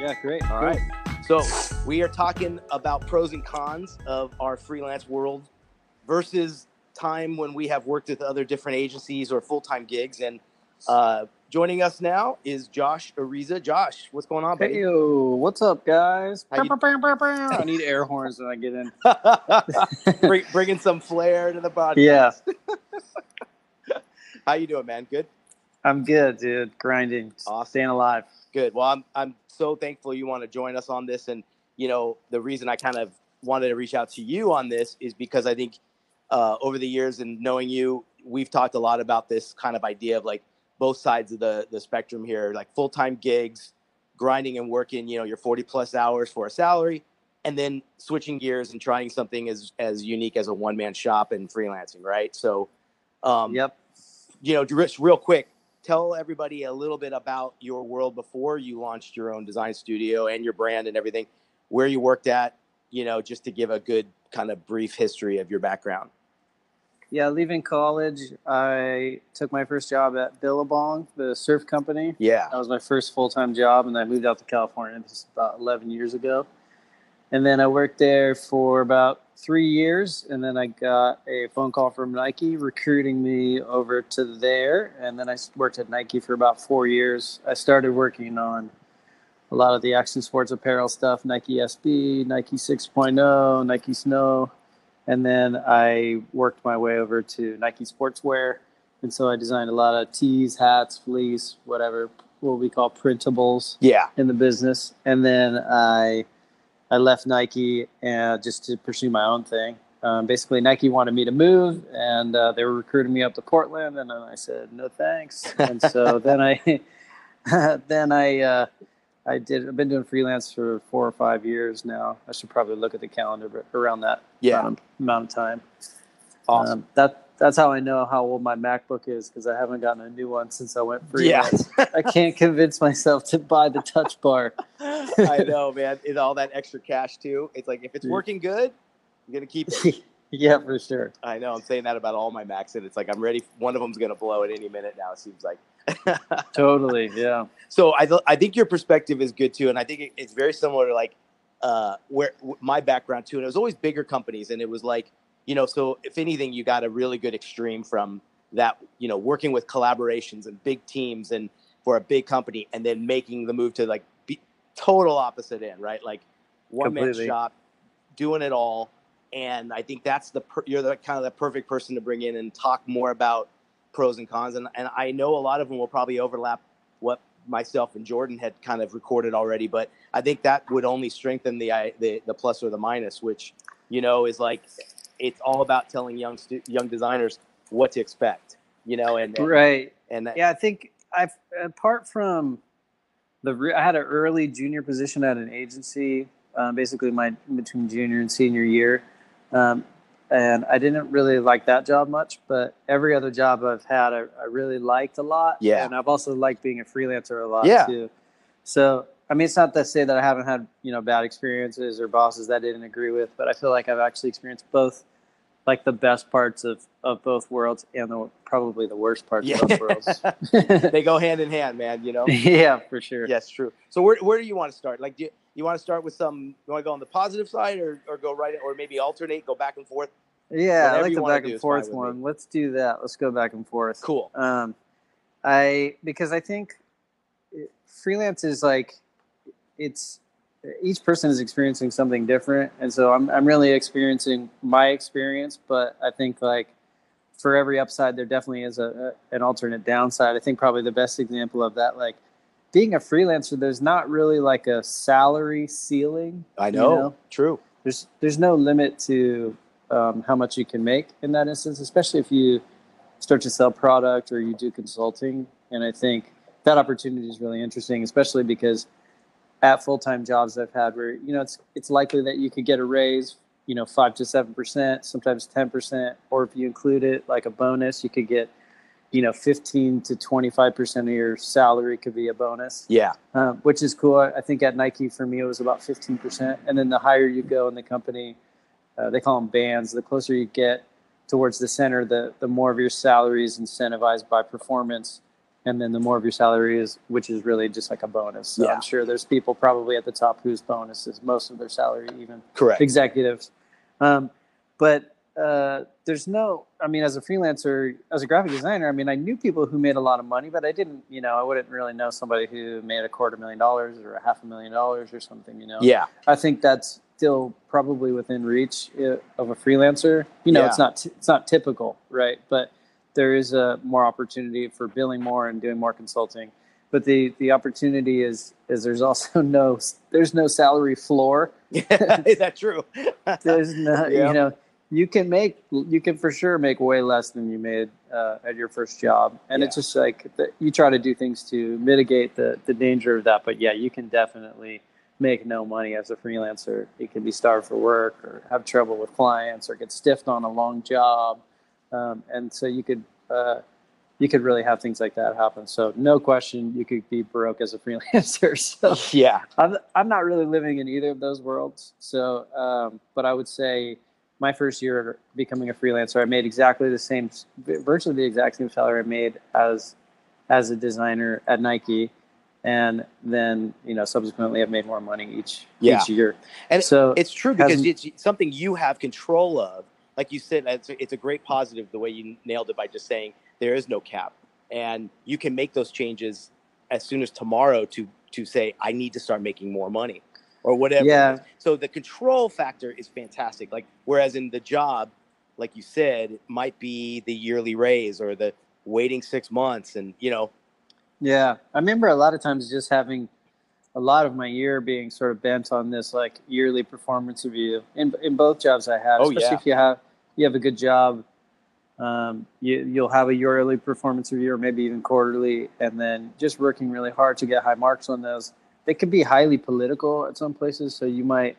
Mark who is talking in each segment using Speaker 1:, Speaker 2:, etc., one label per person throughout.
Speaker 1: Yeah, great.
Speaker 2: All right. So we are talking about pros and cons of our freelance world versus time when we have worked with other different agencies or full-time gigs. And uh, joining us now is Josh Ariza. Josh, what's going on,
Speaker 1: Hey, yo, what's up, guys?
Speaker 2: How you-
Speaker 1: I need air horns when I get in.
Speaker 2: Bring, bringing some flair to the podcast.
Speaker 1: Yeah.
Speaker 2: How you doing, man? Good.
Speaker 1: I'm good, dude. Grinding,
Speaker 2: Awesome.
Speaker 1: staying alive.
Speaker 2: Good. Well, I'm I'm so thankful you want to join us on this, and you know the reason I kind of wanted to reach out to you on this is because I think uh, over the years and knowing you, we've talked a lot about this kind of idea of like both sides of the the spectrum here, like full time gigs, grinding and working, you know, your 40 plus hours for a salary, and then switching gears and trying something as as unique as a one man shop and freelancing, right? So, um,
Speaker 1: Yep.
Speaker 2: you know, Rich, real quick, tell everybody a little bit about your world before you launched your own design studio and your brand and everything, where you worked at, you know, just to give a good kind of brief history of your background.
Speaker 1: Yeah, leaving college, I took my first job at Billabong, the surf company.
Speaker 2: Yeah.
Speaker 1: That was my first full time job, and I moved out to California. This about 11 years ago. And then I worked there for about three years, and then I got a phone call from Nike recruiting me over to there. And then I worked at Nike for about four years. I started working on a lot of the action sports apparel stuff Nike SB, Nike 6.0, Nike Snow. And then I worked my way over to Nike Sportswear. And so I designed a lot of tees, hats, fleece, whatever, what we call printables
Speaker 2: Yeah.
Speaker 1: in the business. And then I I left Nike and just to pursue my own thing. Um, basically, Nike wanted me to move, and uh, they were recruiting me up to Portland, and then I said no thanks. And so then I then I uh, I did. I've been doing freelance for four or five years now. I should probably look at the calendar, but around that
Speaker 2: Yeah.
Speaker 1: of, amount of time.
Speaker 2: Awesome.
Speaker 1: Um, that that's how I know how old my MacBook is because I haven't gotten a new one since I went free.
Speaker 2: Yeah.
Speaker 1: freelance. I can't convince myself to buy the Touch Bar.
Speaker 2: I know, man. It's all that extra cash too. It's like if it's working good, I'm gonna keep it.
Speaker 1: yeah, for sure.
Speaker 2: I know. I'm saying that about all my Macs, and it's like I'm ready. One of them's gonna blow at any minute now. It seems like.
Speaker 1: Totally. Yeah.
Speaker 2: So I, th- I think your perspective is good too, and I think it, it's very similar to like uh, where w- my background too. And it was always bigger companies, and it was like you know. So if anything, you got a really good extreme from that. You know, working with collaborations and big teams, and for a big company, and then making the move to like be total opposite end, right? Like one man shop, doing it all. And I think that's the per- you're the kind of the perfect person to bring in and talk more about pros and cons. And, and I know a lot of them will probably overlap what myself and Jordan had kind of recorded already, but I think that would only strengthen the the, the plus or the minus, which you know is like it's all about telling young stu- young designers what to expect, you know, and and,
Speaker 1: Right.
Speaker 2: and that,
Speaker 1: Yeah, I think I've apart from the re- I had an early junior position at an agency, um, basically my between junior and senior year, um, and I didn't really like that job much. But every other job I've had, I, I really liked a lot.
Speaker 2: Yeah.
Speaker 1: and I've also liked being a freelancer a lot
Speaker 2: Yeah.
Speaker 1: too. So I mean, it's not to say that I haven't had you know bad experiences or bosses that I didn't agree with, but I feel like I've actually experienced both, like the best parts of of both worlds and the probably the worst parts
Speaker 2: Yeah.
Speaker 1: of both worlds.
Speaker 2: they go hand in hand, man. You know.
Speaker 1: yeah, for sure.
Speaker 2: Yes, true. So where, where do you want to start? Like, do you, you want to start with some? You want to go on the positive side, or, or go right, or maybe alternate, go back and forth?
Speaker 1: Yeah, I like the back and forth
Speaker 2: me.
Speaker 1: one. Let's do that. Let's go back and forth.
Speaker 2: Cool.
Speaker 1: Um, I because I think freelance is like it's each person is experiencing something different, and so I'm I'm really experiencing my experience, but I think like for every upside, there definitely is a, a an alternate downside. I think probably the best example of that, like being a freelancer, there's not really like a salary ceiling.
Speaker 2: I
Speaker 1: you
Speaker 2: know. True.
Speaker 1: there's there's no limit to um, how much you can make in that instance, especially if you start to sell product or you do consulting. And I think that opportunity is really interesting, especially because at full time jobs I've had where you know it's it's likely that you could get a raise, you know, five to seven percent, sometimes ten percent, or if you include it like a bonus, you could get you know, 15 to 25% of your salary could be a bonus.
Speaker 2: Yeah.
Speaker 1: Um, which is cool. I think at Nike for me, it was about 15%. And then the higher you go in the company, uh, they call them bands. The closer you get towards the center, the, the more of your salary is incentivized by performance. And then the more of your salary is, which is really just like a bonus. So
Speaker 2: Yeah.
Speaker 1: I'm sure there's people probably at the top whose bonus is most of their salary, even
Speaker 2: Correct.
Speaker 1: executives. Um, but uh, there's no, I mean, as a freelancer, as a graphic designer, I mean, I knew people who made a lot of money, but I didn't, you know, I wouldn't really know somebody who made a quarter million dollars or a half a million dollars or something, you know.
Speaker 2: Yeah.
Speaker 1: I think that's still probably within reach uh, of a freelancer. You know,
Speaker 2: Yeah.
Speaker 1: it's not it's not typical, right? But there is a more opportunity for billing more and doing more consulting. But the the opportunity is is there's also no there's no salary floor
Speaker 2: is that true?
Speaker 1: there's no
Speaker 2: Yeah.
Speaker 1: you know you can make you can for sure make way less than you made uh, at your first job and it's just like the, you try to do things to mitigate the the danger of that but yeah you can definitely make no money as a freelancer you can be starved for work or have trouble with clients or get stiffed on a long job um, and so you could uh, you could really have things like that happen so no question you could be broke as a freelancer so
Speaker 2: yeah.
Speaker 1: I'm, I'm not really living in either of those worlds. So, um, but I would say my first year becoming a freelancer, I made exactly the same, virtually the exact same salary I made as as a designer at Nike, and then you know subsequently I've made more money each
Speaker 2: Yeah.
Speaker 1: each year.
Speaker 2: And
Speaker 1: so
Speaker 2: It's true because it's something you have control of. Like you said, it's a, it's a great positive the way you nailed it by just saying there is no cap, and you can make those changes as soon as tomorrow to to say I need to start making more money or whatever.
Speaker 1: Yeah.
Speaker 2: So the control factor is fantastic. Like whereas in the job, like you said, it might be the yearly raise or the waiting six months, and you know,
Speaker 1: Yeah, I remember a lot of times just having a lot of my year being sort of bent on this like yearly performance review in in both jobs I had.
Speaker 2: Oh,
Speaker 1: especially
Speaker 2: yeah.
Speaker 1: if you have you have a good job, um, you you'll have a yearly performance review or maybe even quarterly, and then just working really hard to get high marks on those. They could be highly political at some places, so you might.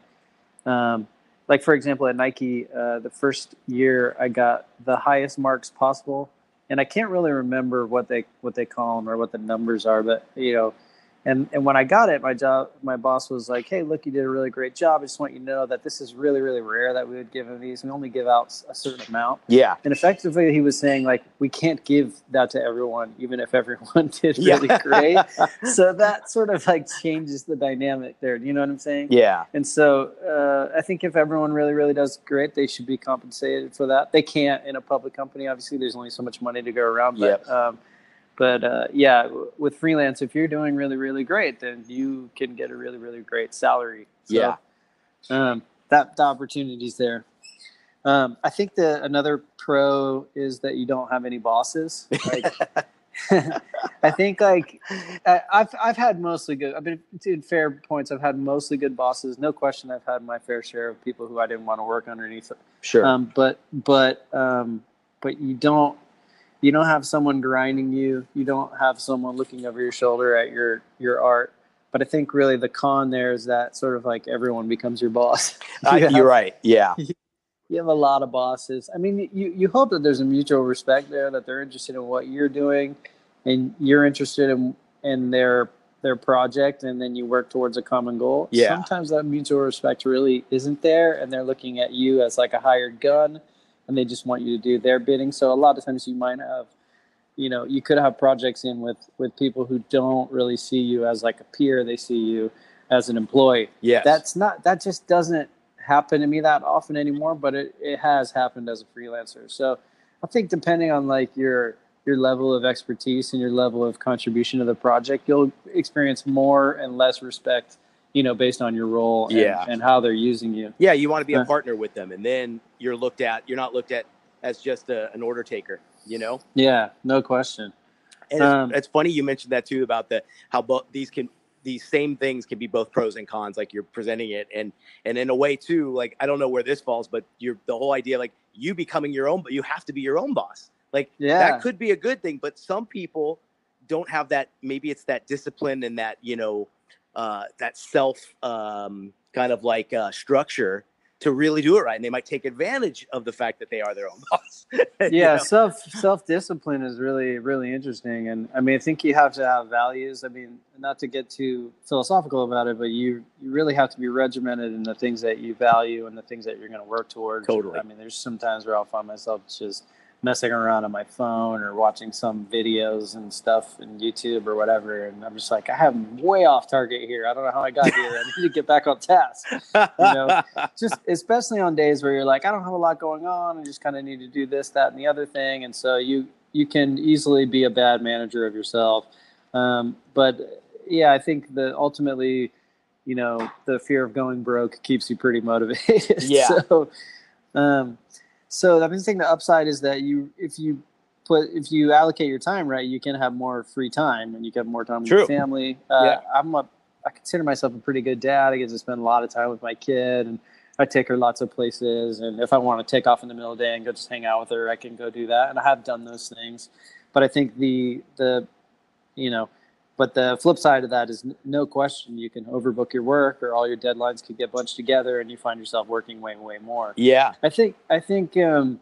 Speaker 1: Um, like for example, at Nike, uh, the first year I got the highest marks possible, and I can't really remember what they what they call them or what the numbers are, but you know, and and when I got it, my job, my boss was like, "Hey, look, you did a really great job. I just want you to know that this is really really rare that we would give them these. We only give out a certain amount."
Speaker 2: yeah,
Speaker 1: And effectively, he was saying like, "We can't give that to everyone, even if everyone did
Speaker 2: yeah,
Speaker 1: really great." so that sort of like changes the dynamic there. Do you know what I'm saying?
Speaker 2: yeah,
Speaker 1: And so uh, I think if everyone really, really does great, they should be compensated for that. They can't in a public company. Obviously, there's only so much money to go around. But,
Speaker 2: Yep.
Speaker 1: um, but uh, yeah, w- with freelance, if you're doing really, really great, then you can get a really, really great salary. So,
Speaker 2: Yeah.
Speaker 1: Um, that the opportunities there. Um, I think the another pro is that you don't have any bosses. Like, I think like I- I've I've had mostly good. I've been to fair points. I've had mostly good bosses. No question. I've had my fair share of people who I didn't want to work underneath.
Speaker 2: sure,
Speaker 1: Um, but but um, but you don't you don't have someone grinding you. You don't have someone looking over your shoulder at your your art. But I think really the con there is that sort of like everyone becomes your boss.
Speaker 2: I-
Speaker 1: You have-
Speaker 2: you're right. Yeah,
Speaker 1: you have a lot of bosses. I mean, you, you hope that there's a mutual respect there, that they're interested in what you're doing, and you're interested in in their their project, and then you work towards a common goal.
Speaker 2: Yeah.
Speaker 1: Sometimes that mutual respect really isn't there, and they're looking at you as like a hired gun, and they just want you to do their bidding. So a lot of times you might have, you know, you could have projects in with with people who don't really see you as like a peer; they see you as an employee.
Speaker 2: Yeah,
Speaker 1: that's not that just doesn't happen to me that often anymore but it, it has happened as a freelancer. So i think depending on like your your level of expertise and your level of contribution to the project you'll experience more and less respect you know based on your role and,
Speaker 2: Yeah.
Speaker 1: and how they're using you
Speaker 2: Yeah, you want to be a
Speaker 1: Uh,
Speaker 2: partner with them, and then you're looked at. You're not looked at as just a, an order taker. You know,
Speaker 1: yeah no question
Speaker 2: and
Speaker 1: Um,
Speaker 2: it's, it's funny you mentioned that too about the how both these can these same things can be both pros and cons. Like you're presenting it, and and in a way too. Like I don't know where this falls, but you're the whole idea like you becoming your own, but you have to be your own boss. Like
Speaker 1: yeah
Speaker 2: that could be a good thing, but some people don't have that. Maybe it's that discipline and that you know uh, that self um, kind of like uh, structure to really do it right and they might take advantage of the fact that they are their own boss
Speaker 1: yeah know? self self discipline is really really interesting and i mean i think you have to have values. I mean not to get too philosophical about it but you you really have to be regimented in the things that you value and the things that you're going to work towards.
Speaker 2: Totally.
Speaker 1: I mean there's sometimes where i'll find myself just messing around on my phone or watching some videos and stuff in YouTube or whatever. And I'm just like, I am way off target here. I don't know how I got here. I need to get back on task. You know, just especially on days where you're like, I don't have a lot going on. I just kind of need to do this, that, and the other thing. And so you you can easily be a bad manager of yourself. Um, but yeah, I think that ultimately, you know, the fear of going broke keeps you pretty motivated.
Speaker 2: Yeah.
Speaker 1: so, um, so just saying the upside is that you, if you put, if you allocate your time right, you can have more free time and you can have more time with
Speaker 2: True.
Speaker 1: your family. Uh,
Speaker 2: Yeah.
Speaker 1: I'm a, I consider myself a pretty good dad. I get to spend a lot of time with my kid and I take her lots of places. And if I want to take off in the middle of the day and go just hang out with her, I can go do that. And I have done those things. But I think the, the, you know, but the flip side of that is no question you can overbook your work or all your deadlines could get bunched together and you find yourself working way, way more.
Speaker 2: yeah
Speaker 1: I think I think um,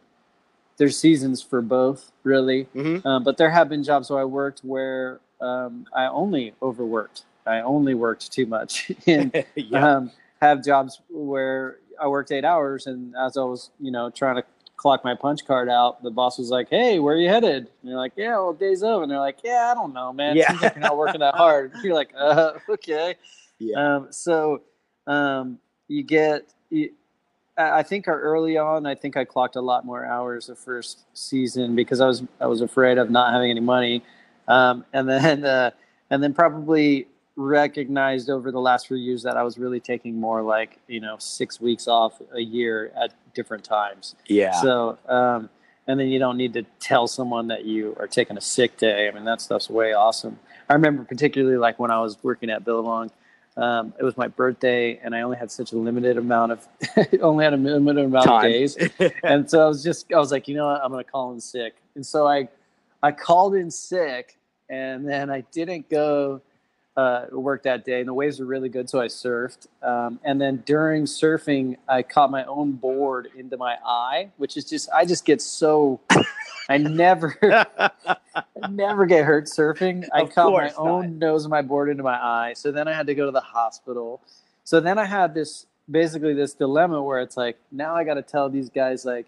Speaker 1: there's seasons for both, really.
Speaker 2: hmm
Speaker 1: Um, but there have been jobs where I worked where um, I only overworked. I only worked too much, and
Speaker 2: yeah
Speaker 1: um, have jobs where I worked eight hours, and as I was, you know, trying to clock my punch card out, the boss was like, "Hey, where are you headed?" And you're like, "Yeah, well, day's over." And they're like, "Yeah, I don't know, man.
Speaker 2: Yeah.
Speaker 1: Seems like you're not working that hard." You're like, "Uh, okay."
Speaker 2: yeah
Speaker 1: Um, so um, you get, you, I think early on, I think I clocked a lot more hours the first season because I was I was afraid of not having any money, um, and then uh, and then probably recognized over the last few years that I was really taking more like you know six weeks off a year at different times.
Speaker 2: yeah
Speaker 1: So, um, and then you don't need to tell someone that you are taking a sick day. I mean, that stuff's way awesome. I remember particularly like when I was working at Billabong, um, it was my birthday and I only had such a limited amount of, only had a limited amount
Speaker 2: Time.
Speaker 1: of days. And so I was just, I was like, you know what, I'm going to call in sick. And so I, I called in sick and then I didn't go uh, work that day, and the waves were really good, so I surfed. Um, and then during surfing, I caught my own board into my eye, which is just I just get so I never I never get hurt surfing. I
Speaker 2: Of
Speaker 1: caught my
Speaker 2: not.
Speaker 1: own nose of my board into my eye, so then I had to go to the hospital. So then I had this basically this dilemma where it's like now I got to tell these guys like,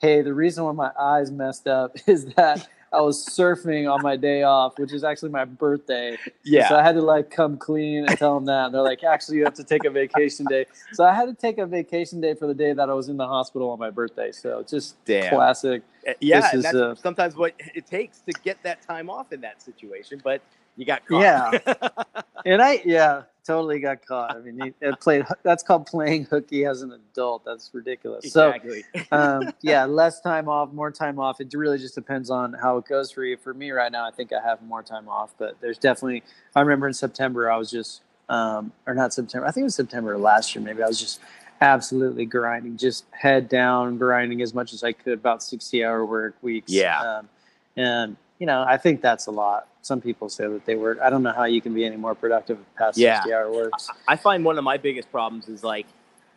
Speaker 1: hey, the reason why my eyes messed up is that. I was surfing on my day off, which is actually my birthday.
Speaker 2: yeah
Speaker 1: So I had to like come clean and tell them that. And they're like, actually, you have to take a vacation day. So I had to take a vacation day for the day that I was in the hospital on my birthday. So just
Speaker 2: Damn.
Speaker 1: classic.
Speaker 2: Uh, yeah
Speaker 1: is,
Speaker 2: that's
Speaker 1: uh,
Speaker 2: sometimes what it takes to get that time off in that situation but you got caught
Speaker 1: Yeah. And I, yeah, totally got caught. I mean, it played. That's called playing hooky as an adult. That's ridiculous.
Speaker 2: exactly
Speaker 1: So, um, yeah, less time off, more time off. It really just depends on how it goes for you. For me right now, I think I have more time off, but there's definitely. I remember in September, I was just, um, or not September. I think it was September last year. Maybe I was just absolutely grinding, just head down, grinding as much as I could, about sixty hour work weeks.
Speaker 2: Yeah.
Speaker 1: Um, and you know, I think that's a lot. Some people say that they work. I don't know how you can be any more productive past
Speaker 2: Yeah.
Speaker 1: sixty hour works.
Speaker 2: I find one of my biggest problems is like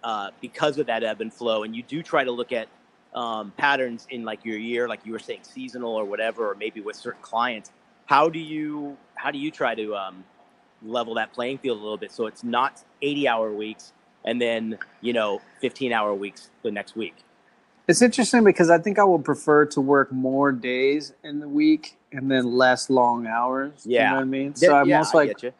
Speaker 2: uh, because of that ebb and flow, and you do try to look at um, patterns in like your year, like you were saying, seasonal or whatever, or maybe with certain clients. How do you how do you try to um, level that playing field a little bit so it's not eighty hour weeks and then you know fifteen hour weeks the next week?
Speaker 1: It's interesting because I think I would prefer to work more days in the week and then less long hours. You
Speaker 2: Yeah.
Speaker 1: know what I mean? So I'm
Speaker 2: yeah,
Speaker 1: also
Speaker 2: I
Speaker 1: like,
Speaker 2: get.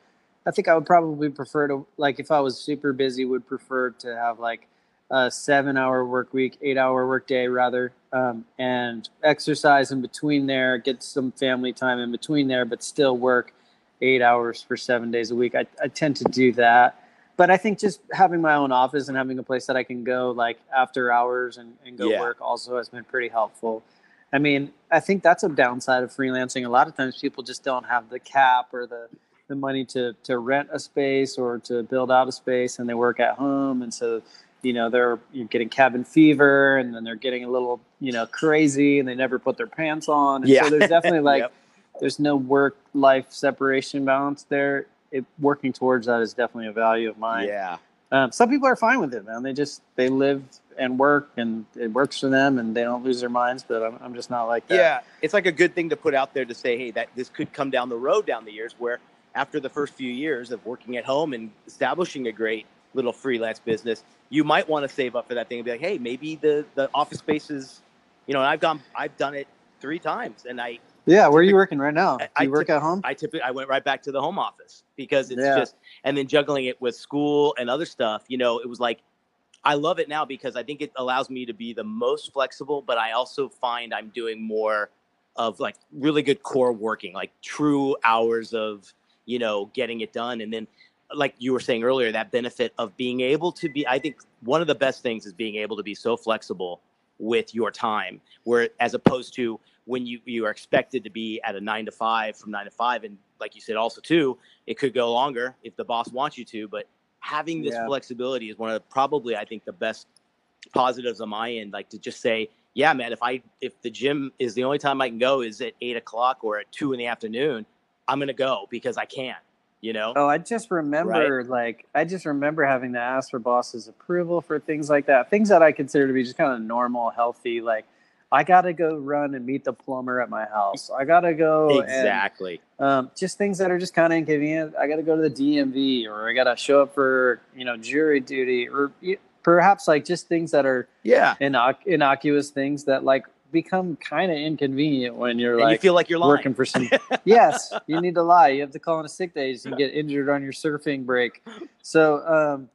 Speaker 1: I think I would probably prefer to, like, if I was super busy, would prefer to have like a seven hour work week, eight hour work day rather, um, and exercise in between there, get some family time in between there, but still work eight hours for seven days a week. I, I tend to do that. But I think just having my own office and having a place that I can go like after hours and, and go
Speaker 2: Yeah.
Speaker 1: work also has been pretty helpful. I mean, I think that's a downside of freelancing. A lot of times people just don't have the cap or the, the money to, to rent a space or to build out a space and they work at home. And so, you know, they're you're getting cabin fever and then they're getting a little, you know, crazy and they never put their pants on. And
Speaker 2: Yeah.
Speaker 1: so there's definitely like,
Speaker 2: Yep.
Speaker 1: there's no work life separation balance there. It, working towards that is definitely a value of mine.
Speaker 2: Yeah.
Speaker 1: um, some people are fine with it, man. They just they live and work, and it works for them, and they don't lose their minds. But I'm, I'm just not like that.
Speaker 2: Yeah, it's like a good thing to put out there to say, hey, that this could come down the road down the years where after the first few years of working at home and establishing a great little freelance business, you might want to save up for that thing and be like, hey, maybe the the office space is, you know, and I've gone, I've done it three times, and I
Speaker 1: Yeah, where are you working right now? Do
Speaker 2: I-
Speaker 1: you
Speaker 2: I
Speaker 1: work at home?
Speaker 2: I typically I went right back to the home office because it's
Speaker 1: Yeah.
Speaker 2: just and then juggling it with school and other stuff, you know, it was like I love it now because I think it allows me to be the most flexible, but I also find I'm doing more of like really good core working, like true hours of, you know, getting it done and then like you were saying earlier that benefit of being able to be I think one of the best things is being able to be so flexible with your time where as opposed to when you you are expected to be at a nine to five from nine to five and like you said also too it could go longer if the boss wants you to but having this
Speaker 1: Yeah.
Speaker 2: flexibility is one of the, probably i think the best positives on my end like to just say yeah man if i if the gym is the only time i can go is at eight o'clock or at two in the afternoon i'm gonna go because i can you know
Speaker 1: Oh, I just remember like I just remember having to ask for boss's approval for things like that. Things that I consider to be just kind of normal, healthy. Like I gotta go run and meet the plumber at my house. I gotta go and
Speaker 2: exactly
Speaker 1: um, just things that are just kind of inconvenient. I got to go to the DMV or I got to show up for you know jury duty or perhaps like just things that are
Speaker 2: yeah
Speaker 1: innoc- innocuous things that like become kind of inconvenient when you're
Speaker 2: and you feel like you're lying
Speaker 1: working for some. yes, you need to lie. You have to call in a sick day so you get injured on your surfing break. So um,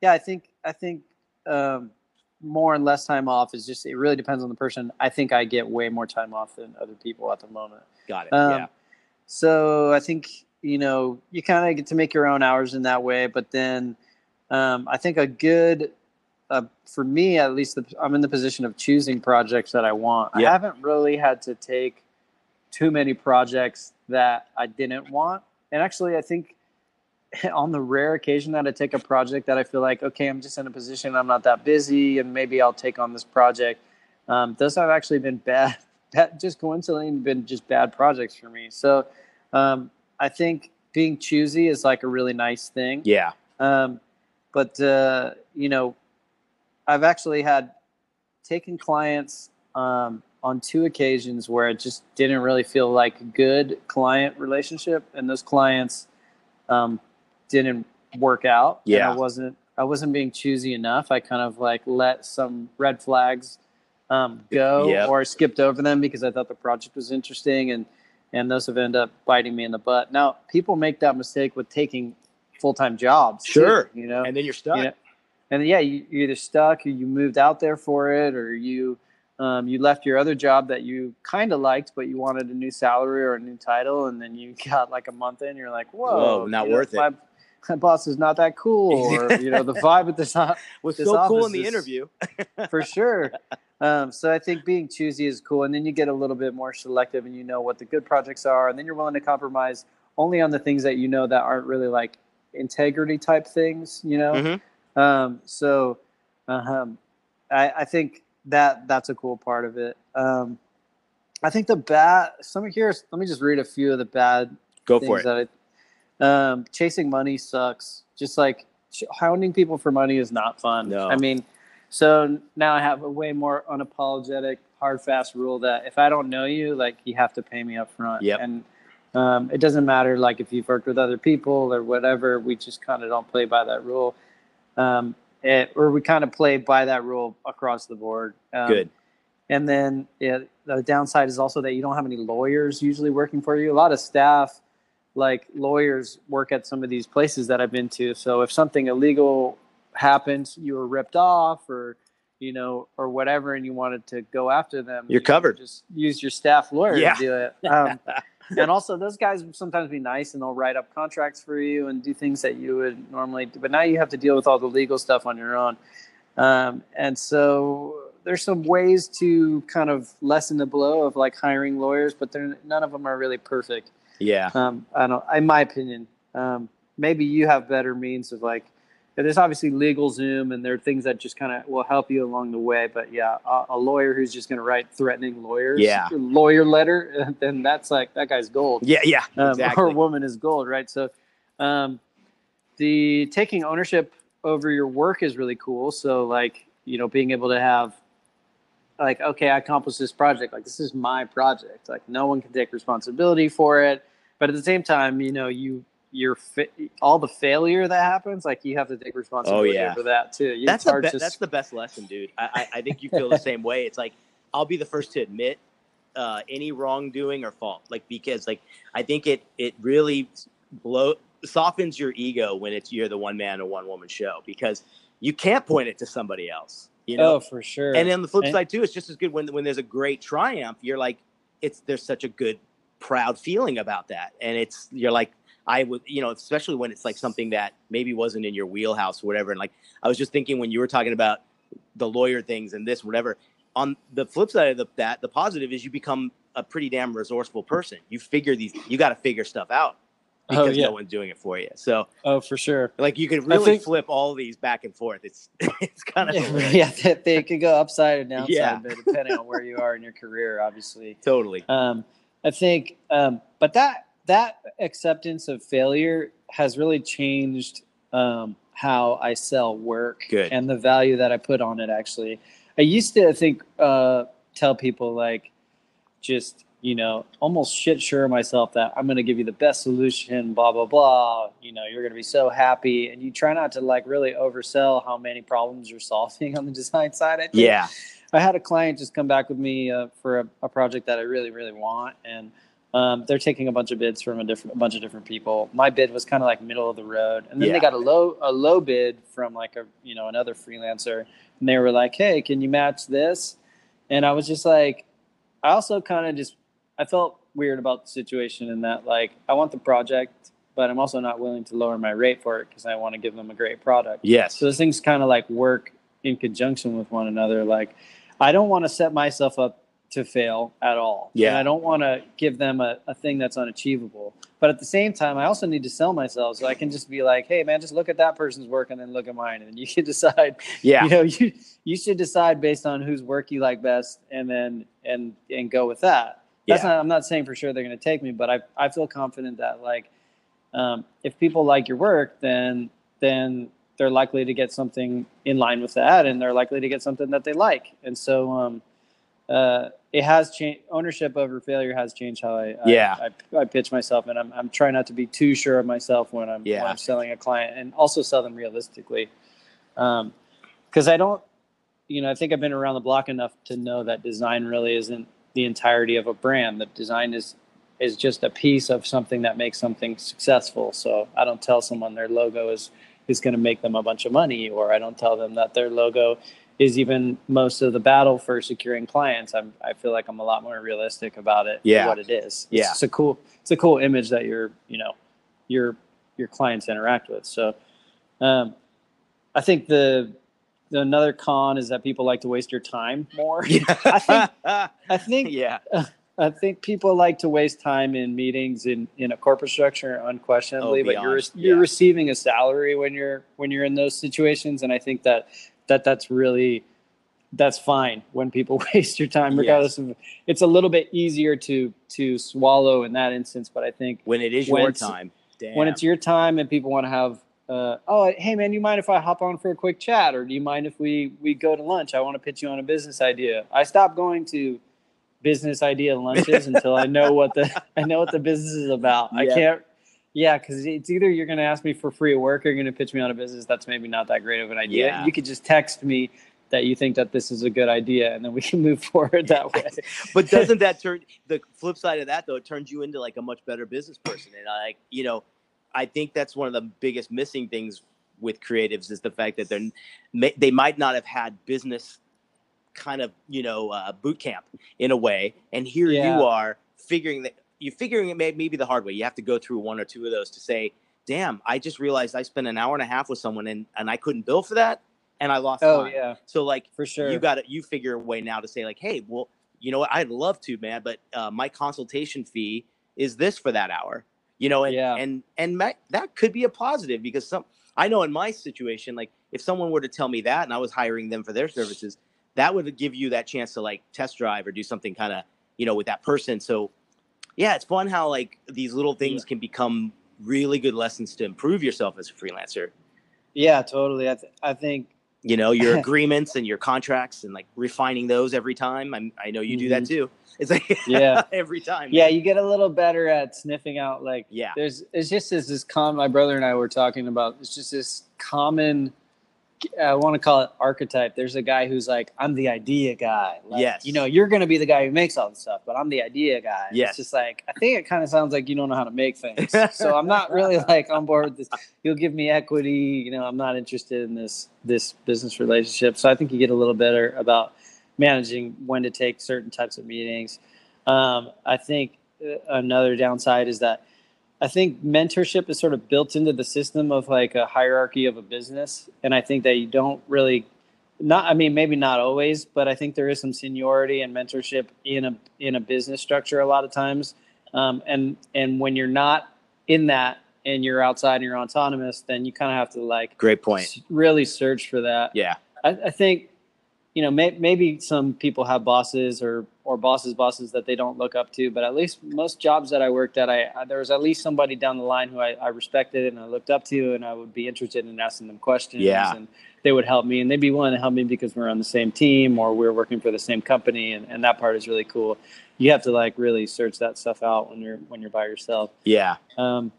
Speaker 1: yeah, I think I think um, more and less time off is just it really depends on the person. I think I get way more time off than other people at the moment.
Speaker 2: got it
Speaker 1: Um,
Speaker 2: yeah
Speaker 1: So I think you know you kind of get to make your own hours in that way, but then um, I think a good uh, for me at least the, I'm in the position of choosing projects that I want.
Speaker 2: Yeah.
Speaker 1: I haven't really had to take too many projects that I didn't want, and actually I think on the rare occasion that I take a project that I feel like okay I'm just in a position I'm not that busy and maybe I'll take on this project. Um, those have actually been bad, bad just coincidentally been just bad projects for me. So um, I think being choosy is like a really nice thing.
Speaker 2: yeah
Speaker 1: Um, but uh, you know, I've actually had taken clients um, on two occasions where it just didn't really feel like a good client relationship, and those clients um, didn't work out. and
Speaker 2: Yeah.
Speaker 1: I wasn't. I wasn't being choosy enough. I kind of like let some red flags um, go,
Speaker 2: Yep.
Speaker 1: or I skipped over them because I thought the project was interesting, and and those have ended up biting me in the butt. Now, people make that mistake with taking full time jobs. too,
Speaker 2: Sure.
Speaker 1: you know,
Speaker 2: and then you're stuck
Speaker 1: you know, and yeah, you, you're either stuck or you moved out there for it, or you um, you left your other job that you kind of liked, but you wanted a new salary or a new title, and then you got like a month in, you're like, whoa,
Speaker 2: Whoa, not
Speaker 1: you know,
Speaker 2: worth it.
Speaker 1: my, My boss is not that cool, or you know, the vibe at this
Speaker 2: was
Speaker 1: this
Speaker 2: so cool in the interview
Speaker 1: for sure. Um, so I think being choosy is cool, and then you get a little bit more selective, and you know what the good projects are, and then you're willing to compromise only on the things that you know that aren't really like integrity type things, you know.
Speaker 2: Mhm.
Speaker 1: Um, so um, I, I think that that's a cool part of it. Um, I think the bad. Some here. Let me just read a few of the bad
Speaker 2: go for it
Speaker 1: that I, um, chasing money sucks. Just like hounding people for money is not fun.
Speaker 2: No.
Speaker 1: I mean, so now I have a way more unapologetic, hard, fast rule that if I don't know you, like you have to pay me up front.
Speaker 2: Yep.
Speaker 1: And um, it doesn't matter like if you've worked with other people or whatever. We just kind of don't play by that rule. Um, it, or we kind of play by that rule across the board. Um,
Speaker 2: good
Speaker 1: and then yeah, the downside is also that you don't have any lawyers usually working for you. A lot of staff, like lawyers, work at some of these places that I've been to. So if something illegal happens, you were ripped off, or you know, or whatever, and you wanted to go after them,
Speaker 2: You're
Speaker 1: you
Speaker 2: covered.
Speaker 1: Just use your staff lawyer
Speaker 2: Yeah.
Speaker 1: to do it. Um, and also, those guys sometimes be nice and they'll write up contracts for you and do things that you would normally do. But now you have to deal with all the legal stuff on your own. Um, and so there's some ways to kind of lessen the blow of like hiring lawyers, but they're, none of them are really perfect.
Speaker 2: Yeah
Speaker 1: Um, I don't, in my opinion, um, maybe you have better means of like, there's obviously LegalZoom and there are things that just kind of will help you along the way. But yeah, a, a lawyer who's just going to write threatening lawyers,
Speaker 2: Yeah.
Speaker 1: lawyer letter, then that's like, that guy's gold
Speaker 2: yeah yeah
Speaker 1: um,
Speaker 2: exactly
Speaker 1: or woman is gold, right? So, um, the taking ownership over your work is really cool. So like, you know, being able to have like, okay, I accomplished this project. Like this is my project. Like no one can take responsibility for it. But at the same time, you know, you you're fi- all the failure that happens, like you have to take responsibility
Speaker 2: Oh, yeah.
Speaker 1: for that too. It's
Speaker 2: that's the be-
Speaker 1: to
Speaker 2: that's the best lesson, dude. I, I, I think you feel the same way. It's like I'll be the first to admit uh, any wrongdoing or fault, like because like I think it it really blow softens your ego when it's you're the one man or one woman show because you can't point it to somebody else, you know.
Speaker 1: oh, for sure.
Speaker 2: and on the flip
Speaker 1: And-
Speaker 2: side too, it's just as good when when there's a great triumph. You're like, it's there's such a good proud feeling about that, and it's you're like. I would, you know, especially when it's like something that maybe wasn't in your wheelhouse or whatever. And like, I was just thinking when you were talking about the lawyer things and this, whatever. On the flip side of the, that, the positive is you become a pretty damn resourceful person. You figure these, you got to figure stuff out
Speaker 1: Oh,
Speaker 2: because
Speaker 1: yeah.
Speaker 2: no one's doing it for you. So,
Speaker 1: oh, for sure.
Speaker 2: like, you
Speaker 1: I
Speaker 2: really
Speaker 1: think-
Speaker 2: flip all these back and forth. It's, it's kind of
Speaker 1: Yeah, yeah they, they could go upside and downside,
Speaker 2: Yeah.
Speaker 1: but depending on where you are in your career, obviously.
Speaker 2: totally.
Speaker 1: Um, I think, um, but that that acceptance of failure has really changed um, how I sell work
Speaker 2: Good.
Speaker 1: and the value that I put on it. Actually, I used to I think uh, tell people like just you know almost shit sure myself that I'm going to give you the best solution, blah blah blah. You know, you're going to be so happy, and you try not to like really oversell how many problems you're solving on the design side. I think.
Speaker 2: Yeah.
Speaker 1: I had a client just come back with me uh, for a, a project that I really, really want, and um, they're taking a bunch of bids from a different, a bunch of different people. My bid was kind of like middle of the road, and then
Speaker 2: Yeah.
Speaker 1: they got a low, a low bid from like a, you know, another freelancer, and they were like, "Hey, can you match this?" And I was just like, I also kind of just, I felt weird about the situation in that like I want the project, but I'm also not willing to lower my rate for it because I want to give them a great product.
Speaker 2: Yes.
Speaker 1: So those things kind of like work in conjunction with one another. Like, I don't want to set myself up to fail at all.
Speaker 2: Yeah.
Speaker 1: And I don't want to give them a, a thing that's unachievable. But at the same time, I also need to sell myself so I can just be like, hey, man, just look at that person's work and then look at mine. And then you can decide,
Speaker 2: yeah.
Speaker 1: you know, you, you should decide based on whose work you like best and then, and, and go with that. That's
Speaker 2: Yeah.
Speaker 1: not, I'm not saying for sure they're going to take me, but I, I feel confident that like, um, if people like your work, then, then they're likely to get something in line with that and they're likely to get something that they like. And so, um, uh, it has changed. Ownership over failure has changed how I,
Speaker 2: Yeah.
Speaker 1: I, I, I pitch myself, and I'm, I'm trying not to be too sure of myself when I'm,
Speaker 2: Yeah.
Speaker 1: when I'm selling a client, and also sell them realistically. Um, because I don't, you know, I think I've been around the block enough to know that design really isn't the entirety of a brand. The design is is just a piece of something that makes something successful. So I don't tell someone their logo is is going to make them a bunch of money, or I don't tell them that their logo is even most of the battle for securing clients. I'm, I feel like I'm a lot more realistic about it.
Speaker 2: Yeah.
Speaker 1: what it is.
Speaker 2: Yeah.
Speaker 1: it's a cool, it's a cool image that your, you know, your your clients interact with. So, um, I think the, the another con is that people like to waste your time more. I think I think
Speaker 2: yeah.
Speaker 1: I think people like to waste time in meetings in, in a corporate structure, oh, unquestionably.
Speaker 2: Oh,
Speaker 1: but you're you're
Speaker 2: yeah.
Speaker 1: receiving a salary when you're when you're in those situations, and I think that that that's really that's fine when people waste your time,
Speaker 2: Yes.
Speaker 1: regardless of. It's a little bit easier to to swallow in that instance, but I think
Speaker 2: When it is
Speaker 1: When
Speaker 2: your time. Damn.
Speaker 1: when it's your time and people want to have uh, oh hey man you mind if i hop on for a quick chat? Or do you mind if we we go to lunch? I want to pitch you on a business idea. I stopped going to business idea lunches until i know what the i know what the business is about. I can't yeah because it's either you're going to ask me for free work or you're going to pitch me on a business that's maybe not that great of an idea.
Speaker 2: Yeah.
Speaker 1: you could just text me that you think that this is a good idea and then we can move forward that way.
Speaker 2: But doesn't that turn the flip side of that though? It turns you into like a much better business person, and I like you know, I think that's one of the biggest missing things with creatives is the fact that they're they might not have had business kind of you know uh, boot camp in a way, and here
Speaker 1: Yeah.
Speaker 2: you are figuring that you're figuring it may, maybe the hard way. You have to go through one or two of those to say, "Damn, I just realized I spent an hour and a half with someone and and I couldn't bill for that, and I lost
Speaker 1: oh
Speaker 2: time."
Speaker 1: yeah
Speaker 2: So like
Speaker 1: for sure
Speaker 2: you got to you figure a way now to say like hey well you know what i'd love to man but uh, my consultation fee is this for that hour you know and
Speaker 1: Yeah.
Speaker 2: and and that could be a positive because some i know in my situation like if someone were to tell me that and i was hiring them for their services that would give you that chance to like test drive or do something kind of you know with that person so yeah it's fun how like these little things can become really good lessons to improve yourself as a freelancer
Speaker 1: Yeah, totally. I th- I think
Speaker 2: you know your agreements and your contracts and like refining those every time. I'm, I know you do that
Speaker 1: Mhm.
Speaker 2: too. It's like
Speaker 1: Yeah.
Speaker 2: every time.
Speaker 1: yeah, you get a little better at sniffing out like
Speaker 2: Yeah.
Speaker 1: there's it's just this this com my brother and I were talking about it's just this common I want to call it archetype. There's a guy who's like, I'm the idea guy. Like,
Speaker 2: Yes.
Speaker 1: You know, you're going to be the guy who makes all the stuff, but I'm the idea guy.
Speaker 2: Yes.
Speaker 1: It's just like, I think it kind of sounds like you don't know how to make things. so I'm not really like on board with this. You'll give me equity. You know, I'm not interested in this, this business relationship. So I think you get a little better about managing when to take certain types of meetings. Um, I think uh, another downside is that I think mentorship is sort of built into the system of like a hierarchy of a business, and I think that you don't really, not I mean maybe not always, but I think there is some seniority and mentorship in a in a business structure a lot of times, um, and and when you're not in that and you're outside and you're autonomous, then you kind of have to like
Speaker 2: Great point.
Speaker 1: really search for that.
Speaker 2: Yeah.
Speaker 1: I, I think, you know, may, maybe some people have bosses or or bosses bosses that they don't look up to, but at least most jobs that I worked at, I, I there was at least somebody down the line who I, I respected and I looked up to, and I would be interested in asking them questions.
Speaker 2: Yeah.
Speaker 1: and they would help me, and they'd be willing to help me because we're on the same team or we're working for the same company, and, and that part is really cool. You have to like really search that stuff out when you're when you're by yourself.
Speaker 2: Yeah.
Speaker 1: Um,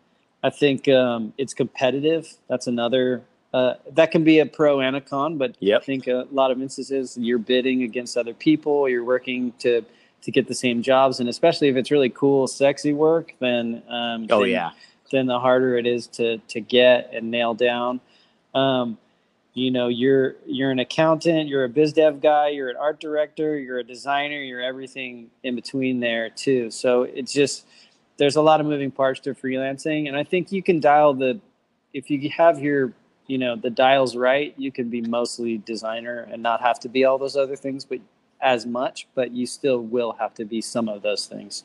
Speaker 1: I think um, it's competitive. That's another. Uh, that can be a pro and a con, but
Speaker 2: Yep.
Speaker 1: I think a lot of instances you're bidding against other people. You're working to to get the same jobs, and especially if it's really cool, sexy work, then um,
Speaker 2: Oh
Speaker 1: then,
Speaker 2: yeah.
Speaker 1: then the harder it is to to get and nail down. Um, you know, you're you're an accountant, you're a biz dev guy, you're an art director, you're a designer, you're everything in between there too. So it's just there's a lot of moving parts to freelancing, and I think you can dial the if you have your you know the dials right, you can be mostly designer and not have to be all those other things, but as much, but you still will have to be some of those things.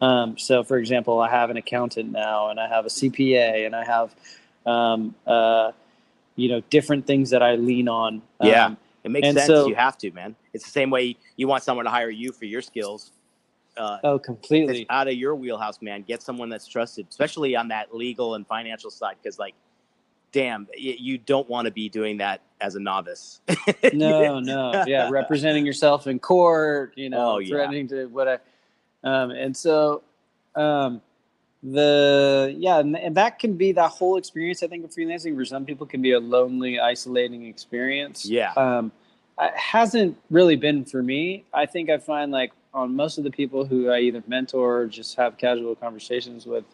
Speaker 1: Um, so, for example, I have an accountant now, and I have a CPA, and I have, um, uh, you know, different things that I lean on.
Speaker 2: Yeah.
Speaker 1: Um,
Speaker 2: It makes sense.
Speaker 1: so-
Speaker 2: you have to, man. It's the same way you want someone to hire you for your skills. Uh,
Speaker 1: oh,
Speaker 2: it's
Speaker 1: completely.
Speaker 2: out of your wheelhouse, man. Get someone that's trusted, especially on that legal and financial side, because like, damn, you don't want to be doing that as a novice.
Speaker 1: No, no, yeah, representing yourself in court, you know,
Speaker 2: Oh, yeah.
Speaker 1: threatening to what I, um, and so, um, the yeah, and, and that can be that whole experience. I think of freelancing for some people can be a lonely, isolating experience.
Speaker 2: Yeah.
Speaker 1: um, it hasn't really been for me. I think I find like on most of the people who I either mentor or just have casual conversations with,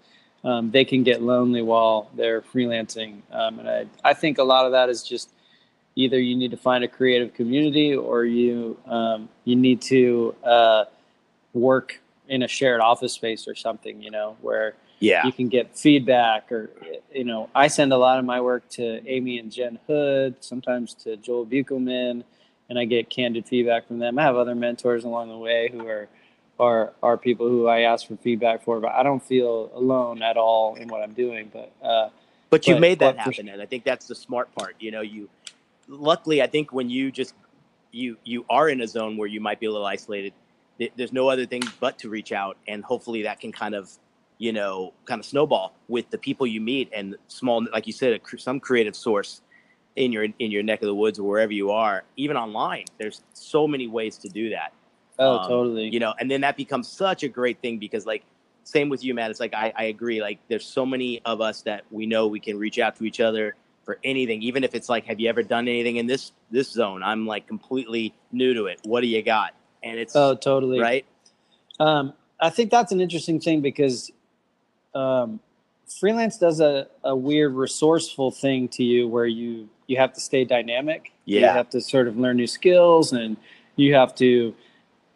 Speaker 1: um, they can get lonely while they're freelancing. Um, and I, I think a lot of that is just either you need to find a creative community or you um, you need to uh, work in a shared office space or something, you know, where
Speaker 2: yeah.
Speaker 1: you can get feedback or you know i send a lot of my work to amy and jen hood sometimes to joel buchelman and i get candid feedback from them i have other mentors along the way who are are are people who i ask for feedback for but i don't feel alone at all in what i'm doing but uh
Speaker 2: but you
Speaker 1: but-
Speaker 2: made that happen and i think that's the smart part you know you luckily i think when you just you you are in a zone where you might be a little isolated there's no other thing but to reach out and hopefully that can kind of you know kind of snowball with the people you meet and small like you said a, some creative source in your in your neck of the woods or wherever you are. Even online there's so many ways to do that
Speaker 1: oh
Speaker 2: Um,
Speaker 1: totally.
Speaker 2: you know and then that becomes such a great thing because like same with you matt. It's like I, I agree like there's so many of us that we know we can reach out to each other for anything even if it's like have you ever done anything in this this zone? I'm like completely new to it. What do you got? And it's
Speaker 1: oh totally.
Speaker 2: right?
Speaker 1: Um, I think that's an interesting thing because um, freelance does a, a weird resourceful thing to you where you you have to stay dynamic. You
Speaker 2: Yeah.
Speaker 1: have to sort of learn new skills and you have to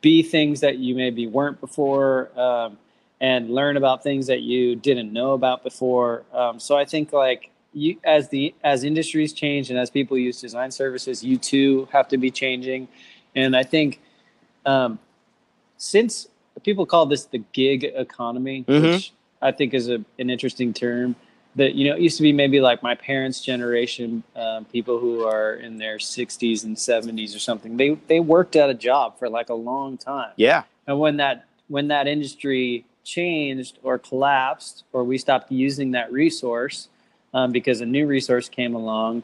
Speaker 1: be things that you maybe weren't before um, and learn about things that you didn't know about before. Um, so I think like you as the as industries change and as people use design services, you too have to be changing. And I think um, since people call this the gig economy,
Speaker 2: Mhm.
Speaker 1: which I think is a, an interesting term. That you know, it used to be maybe like my parents' generation, um, people who are in their 60s and 70s or something. They they worked at a job for like a long time,
Speaker 2: yeah
Speaker 1: and when that when that industry changed or collapsed, or we stopped using that resource, um, because a new resource came along.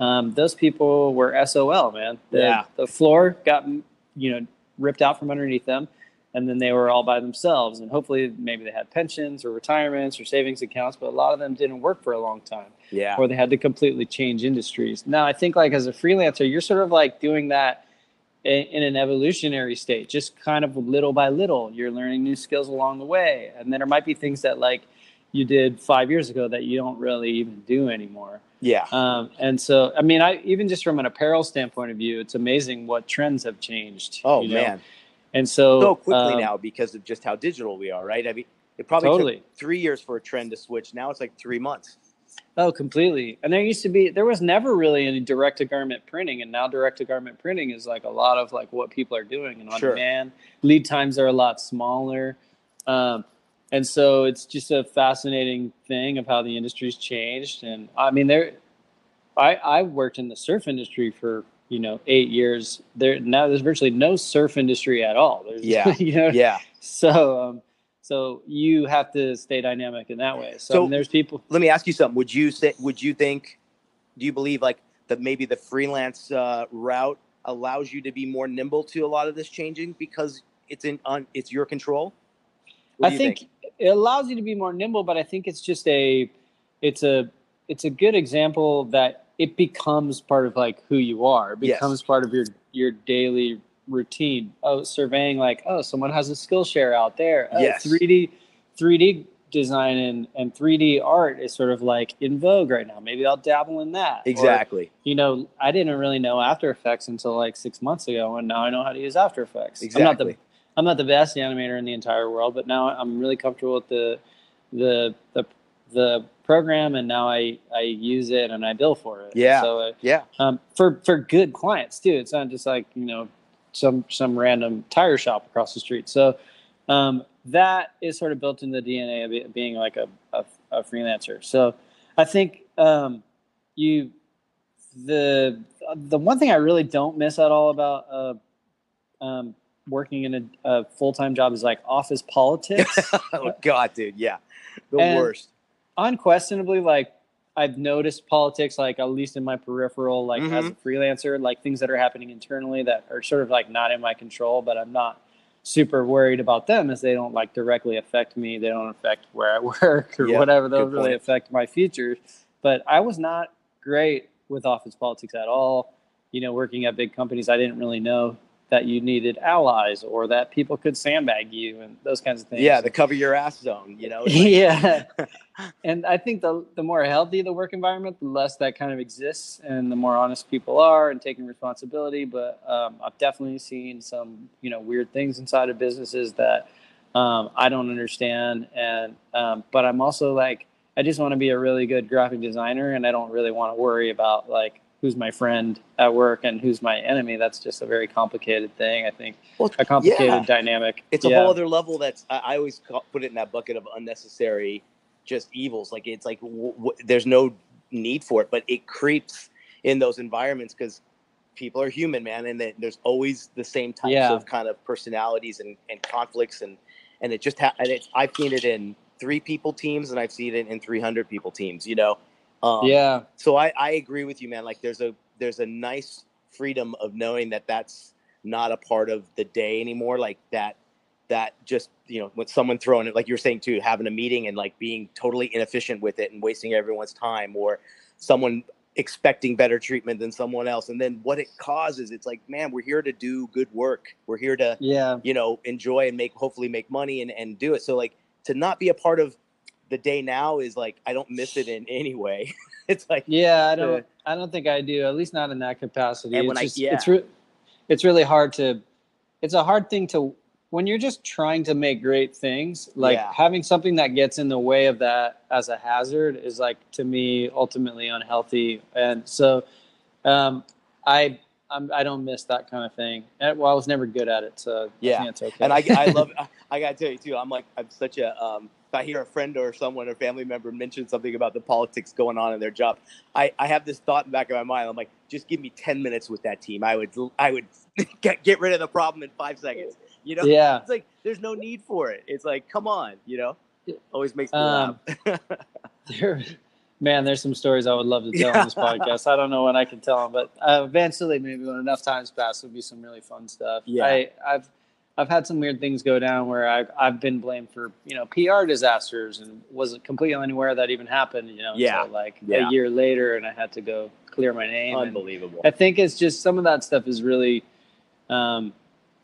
Speaker 1: Um, those people were SOL, man. The,
Speaker 2: Yeah.
Speaker 1: the floor got you know ripped out from underneath them, and then they were all by themselves. And hopefully, maybe they had pensions or retirements or savings accounts, but a lot of them didn't work for a long time
Speaker 2: Yeah.
Speaker 1: or they had to completely change industries. Now, I think like as a freelancer, you're sort of like doing that in, in an evolutionary state, just kind of little by little. You're learning new skills along the way, and then there might be things that like you did five years ago that you don't really even do anymore.
Speaker 2: Yeah.
Speaker 1: Um, and so, I mean, I even just from an apparel standpoint of view, it's amazing what trends have changed.
Speaker 2: Oh
Speaker 1: you know?
Speaker 2: man.
Speaker 1: And so,
Speaker 2: so quickly
Speaker 1: um,
Speaker 2: now because of just how digital we are, right? I mean, it probably
Speaker 1: Totally.
Speaker 2: took three years for a trend to switch. Now it's like three months.
Speaker 1: Oh, completely. And there used to be, there was never really any direct to garment printing, and now direct to garment printing is like a lot of like what people are doing and on
Speaker 2: Sure.
Speaker 1: demand. Lead times are a lot smaller, um, and so it's just a fascinating thing of how the industry's changed. And I mean, there, I I worked in the surf industry for you know eight years. There now there's virtually no surf industry at all. There's,
Speaker 2: Yeah.
Speaker 1: you know,
Speaker 2: Yeah.
Speaker 1: so um, so you have to stay dynamic in that way. So,
Speaker 2: So-
Speaker 1: I mean, there's people.
Speaker 2: Let me ask you something. Would you say? Would you think? Do you believe like that maybe the freelance uh, route allows you to be more nimble to a lot of this changing because it's in on it's your control? What
Speaker 1: I
Speaker 2: you
Speaker 1: think, it allows you to be more nimble, but I think it's just a, it's a, it's a good example that it becomes part of like who you are. It
Speaker 2: Yes.
Speaker 1: becomes part of your your daily routine. Oh, surveying like oh, someone has a Skillshare out there. Oh,
Speaker 2: Yes.
Speaker 1: 3D, 3D design and and 3D art is sort of like in vogue right now. Maybe I'll dabble in that. Or,
Speaker 2: Exactly.
Speaker 1: you know, I didn't really know After Effects until like six months ago, and now I know how to use After Effects. exactly. I'm not the I'm not the best animator in the entire world, but now I'm really comfortable with the the the the program, and now I I use it and I bill for it.
Speaker 2: Yeah.
Speaker 1: So uh,
Speaker 2: Yeah.
Speaker 1: um, for for good clients too. It's not just like you know some some random tire shop across the street. So um, that is sort of built in the DNA of being like a, a, a freelancer. So I think um, you the the one thing I really don't miss at all about uh, um, working in a, a full time job is like office politics.
Speaker 2: oh God, dude. Yeah. The
Speaker 1: And-
Speaker 2: worst.
Speaker 1: Unquestionably like i've noticed politics like at least in my peripheral like as a mm-hmm. freelancer like things that are happening internally that are sort of like not in my control but i'm not super worried about them as they don't like directly affect me they don't affect where i work or
Speaker 2: Yeah,
Speaker 1: whatever they don't really
Speaker 2: point.
Speaker 1: affect my futures but i was not great with office politics at all. You know working at big companies i didn't really know that you needed allies or that people could sandbag you and those kinds of things
Speaker 2: Yeah, the cover your ass zone. You know. Like-
Speaker 1: yeah and i think the the more healthy the work environment the less that kind of exists and the more honest people are and taking responsibility but um, i've definitely seen some you know weird things inside of businesses that um, i don't understand and um, but i'm also like i just want to be a really good graphic designer and i don't really want to worry about like who's my friend at work and who's my enemy that's just a very complicated thing i think.
Speaker 2: Well,
Speaker 1: a complicated
Speaker 2: yeah.
Speaker 1: dynamic.
Speaker 2: It's a whole other level that's i, I always put it in that bucket of unnecessary just evils. Like it's like w- w- there's no need for it but it creeps in those environments because people are human man and there's always the same types
Speaker 1: Yeah.
Speaker 2: of kind of personalities and, and conflicts and and it just ha- and it's i've seen it in three people teams and i've seen it in 300 people teams you know um,
Speaker 1: yeah.
Speaker 2: so I, I agree with you man. Like there's a there's a nice freedom of knowing that that's not a part of the day anymore. Like that that just you know when someone throwing it like you were saying too having a meeting and like being totally inefficient with it and wasting everyone's time or someone expecting better treatment than someone else. And then what it causes it's like man we're here to do good work. We're here to
Speaker 1: yeah.
Speaker 2: you know enjoy and make hopefully make money and, and do it. So like to not be a part of the day now is like i don't miss it in any way it's like
Speaker 1: Yeah, I don't. I don't think I do. At least not in that capacity.
Speaker 2: And
Speaker 1: it's
Speaker 2: when I-
Speaker 1: just,
Speaker 2: yeah.
Speaker 1: it's re- it's really hard to. It's a hard thing to when you're just trying to make great things. Like
Speaker 2: Yeah.
Speaker 1: having something that gets in the way of that as a hazard is like to me ultimately unhealthy. And so, um, I I'm, I don't miss that kind of thing. And, well, I was never good at it, so
Speaker 2: Yeah.
Speaker 1: it's okay.
Speaker 2: and I, I love I, I gotta tell you too i'm like i'm such a um if i hear a friend or someone or family member mention something about the politics going on in their job i i have this thought in the back of my mind. I'm like just give me 10 minutes with that team. I would i would get, get rid of the problem in five seconds. You know?
Speaker 1: Yeah.
Speaker 2: it's like there's no need for it. It's like come on you know? Always makes me
Speaker 1: Um,
Speaker 2: laugh.
Speaker 1: there Man, there's some stories I would love to tell on this podcast. I don't know when I can tell them, but uh, eventually, maybe when enough times pass, would be some really fun stuff.
Speaker 2: Yeah.
Speaker 1: I, I've I've had some weird things go down where I've I've been blamed for you know PR disasters and wasn't completely unaware that even happened. You know,
Speaker 2: Yeah.
Speaker 1: like
Speaker 2: Yeah.
Speaker 1: a year later, and I had to go clear my name. and
Speaker 2: Unbelievable.
Speaker 1: I think it's just some of that stuff is really, um,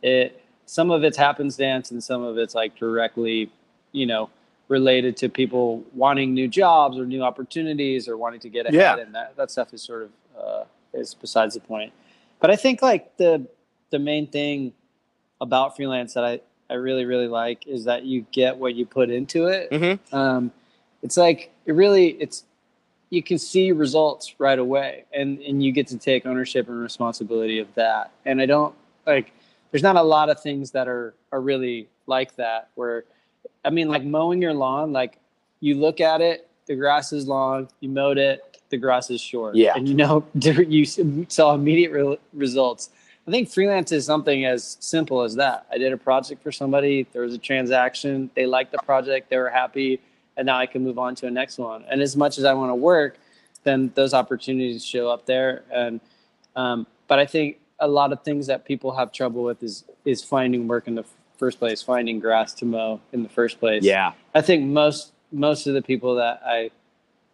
Speaker 1: it. Some of it's happenstance, and some of it's like directly, you know, related to people wanting new jobs or new opportunities or wanting to get ahead,
Speaker 2: Yeah.
Speaker 1: and that that stuff is sort of uh, is besides the point. But I think like the the main thing about freelance that I I really really like is that you get what you put into it
Speaker 2: Mhm.
Speaker 1: um, it's like it really it's you can see results right away and and you get to take ownership and responsibility of that and i don't like there's not a lot of things that are are really like that where i mean like mowing your lawn like you look at it the grass is long you mowed it the grass is short
Speaker 2: Yeah.
Speaker 1: and you know you saw immediate re- results I think freelance is something as simple as that. I did a project for somebody, there was a transaction, they liked the project, they were happy, and now I can move on to a next one. And as much as I want to work, then those opportunities show up there. And um, but I think a lot of things that people have trouble with is is finding work in the first place, finding grass to mow in the first place.
Speaker 2: Yeah.
Speaker 1: I think most most of the people that I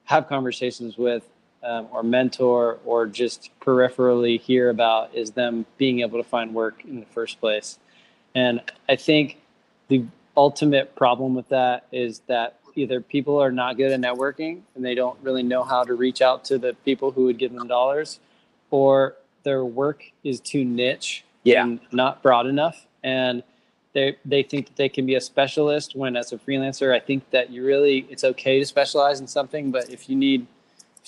Speaker 1: have conversations with um, or mentor or just peripherally hear about is them being able to find work in the first place. And I think the ultimate problem with that is that either people are not good at networking and they don't really know how to reach out to the people who would give them dollars, or their work is too niche
Speaker 2: Yeah.
Speaker 1: and not broad enough. And they they think that they can be a specialist when as a freelancer i think that you really it's okay to specialize in something but if you need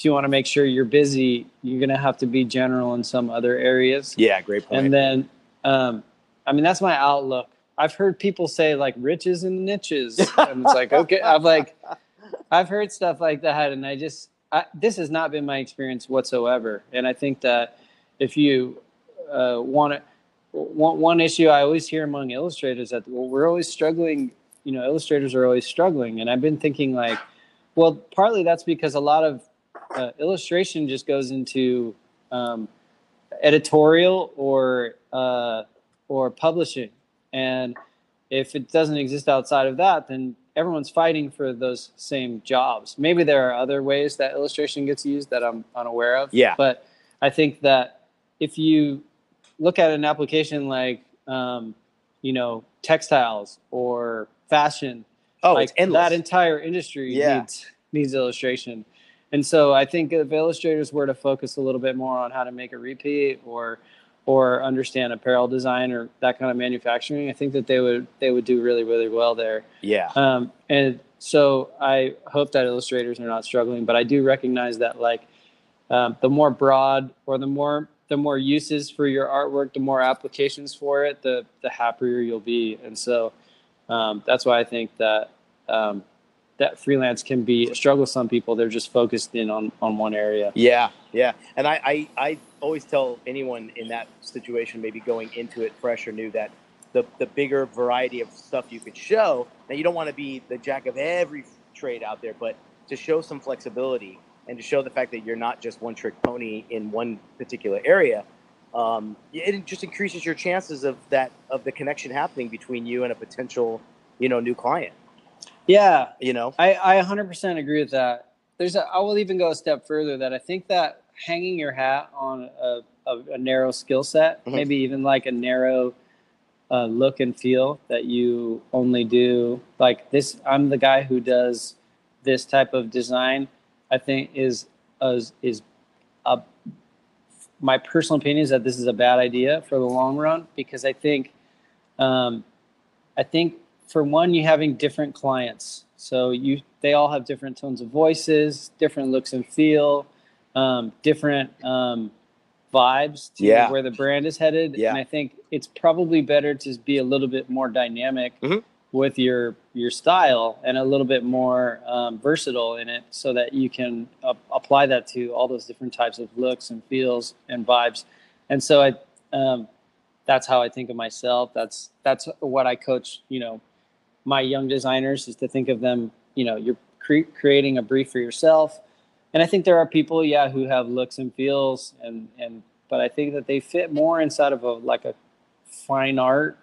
Speaker 1: if you want to make sure you're busy you're going to have to be general in some other areas
Speaker 2: Yeah. Great point.
Speaker 1: and then um i mean that's my outlook i've heard people say like riches and niches and it's like okay i've like i've heard stuff like that and i just I, this has not been my experience whatsoever and i think that if you uh, want to one, one issue I always hear among illustrators that well, we're always struggling. You know, illustrators are always struggling, and I've been thinking like, well, partly that's because a lot of uh, illustration just goes into um, editorial or uh, or publishing, and if it doesn't exist outside of that, then everyone's fighting for those same jobs. Maybe there are other ways that illustration gets used that I'm unaware of.
Speaker 2: Yeah.
Speaker 1: but I think that if you look at an application like um, you know textiles or fashion
Speaker 2: oh,
Speaker 1: like
Speaker 2: it's endless.
Speaker 1: that entire industry
Speaker 2: Yeah.
Speaker 1: needs needs illustration and so i think if illustrators were to focus a little bit more on how to make a repeat or or understand apparel design or that kind of manufacturing i think that they would they would do really really well there
Speaker 2: yeah.
Speaker 1: um, and so I hope that illustrators are not struggling, but I do recognize that like um, the more broad or the more the more uses for your artwork, the more applications for it, the the happier you'll be. And so um, that's why I think that um, that freelance can be a struggle. with Some people they're just focused in on on one area.
Speaker 2: Yeah, yeah. And I, I, I always tell anyone in that situation, maybe going into it fresh or new, that the, the bigger variety of stuff you could show, now you don't want to be the jack of every trade out there, but to show some flexibility and to show the fact that you're not just one trick pony in one particular area, um, it just increases your chances of that of the connection happening between you and a potential, you know, new client.
Speaker 1: Yeah,
Speaker 2: You know,
Speaker 1: I, I 100% agree with that. There's a, I will even go a step further that I think that hanging your hat on a, a, a narrow skill set,
Speaker 2: Mhm.
Speaker 1: maybe even like a narrow uh, look and feel that you only do like this. I'm the guy who does this type of design. I think is is is a my personal opinion is that this is a bad idea for the long run because I think um, I think for one, you having different clients. So you they all have different tones of voices, different looks and feel, um, different um, vibes to
Speaker 2: Yeah.
Speaker 1: where the brand is headed.
Speaker 2: Yeah.
Speaker 1: And I think it's probably better to be a little bit more dynamic
Speaker 2: Mhm.
Speaker 1: with your your style and a little bit more um, versatile in it, so that you can uh, apply that to all those different types of looks and feels and vibes. And so I. Um, that's how I think of myself. That's that's what I coach. You know, my young designers is to think of them. You know, you're cre- creating a brief for yourself. and I think there are people, yeah, who have looks and feels, and and but I think that they fit more inside of a like a fine art,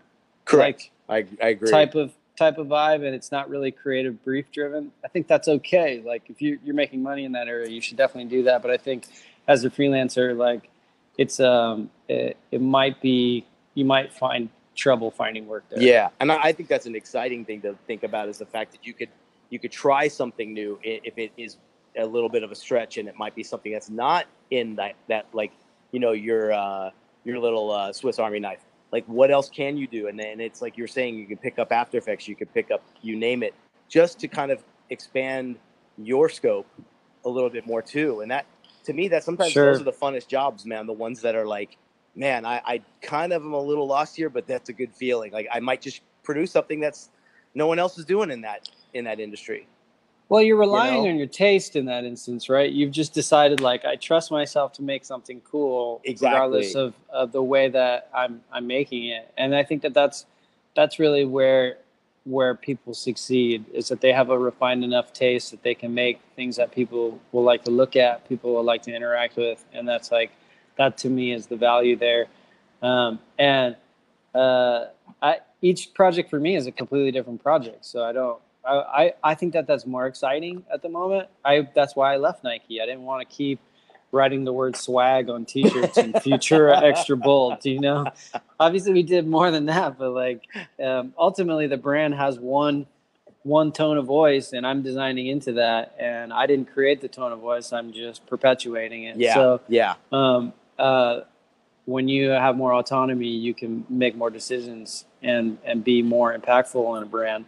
Speaker 2: correct? Like, I I agree.
Speaker 1: Type of type of vibe, and it's not really creative brief driven. I think that's okay. Like if you you're making money in that area, you should definitely do that. But I think as a freelancer, like it's um it, it might be you might find trouble finding work there.
Speaker 2: Yeah, and I, I think that's an exciting thing to think about is the fact that you could you could try something new if it is a little bit of a stretch and it might be something that's not in that that like you know your uh, your little uh, Swiss Army knife. Like what else can you do? And then it's like you're saying you can pick up After Effects, you could pick up you name it, just to kind of expand your scope a little bit more too. And that to me, that sometimes sure. those are the funnest jobs, man. The ones that are like, man, I, I kind of am a little lost here, but that's a good feeling. Like I might just produce something that's no one else is doing in that in that industry.
Speaker 1: Well, you're relying you know? on your taste in that instance, right? You've just decided like I trust myself to make something cool, exactly. regardless of, of the way that I'm I'm making it. And I think that that's that's really where where people succeed is that they have a refined enough taste that they can make things that people will like to look at, people will like to interact with, and that's like that to me is the value there. Um, and uh, I, each project for me is a completely different project, so I don't I, I I think that that's more exciting at the moment. I that's why I left Nike. I didn't want to keep writing the word swag on t-shirts and future extra bold you know obviously we did more than that but like um, ultimately the brand has one one tone of voice and i'm designing into that and i didn't create the tone of voice i'm just perpetuating it
Speaker 2: yeah
Speaker 1: so
Speaker 2: yeah
Speaker 1: um, uh, when you have more autonomy you can make more decisions and and be more impactful in a brand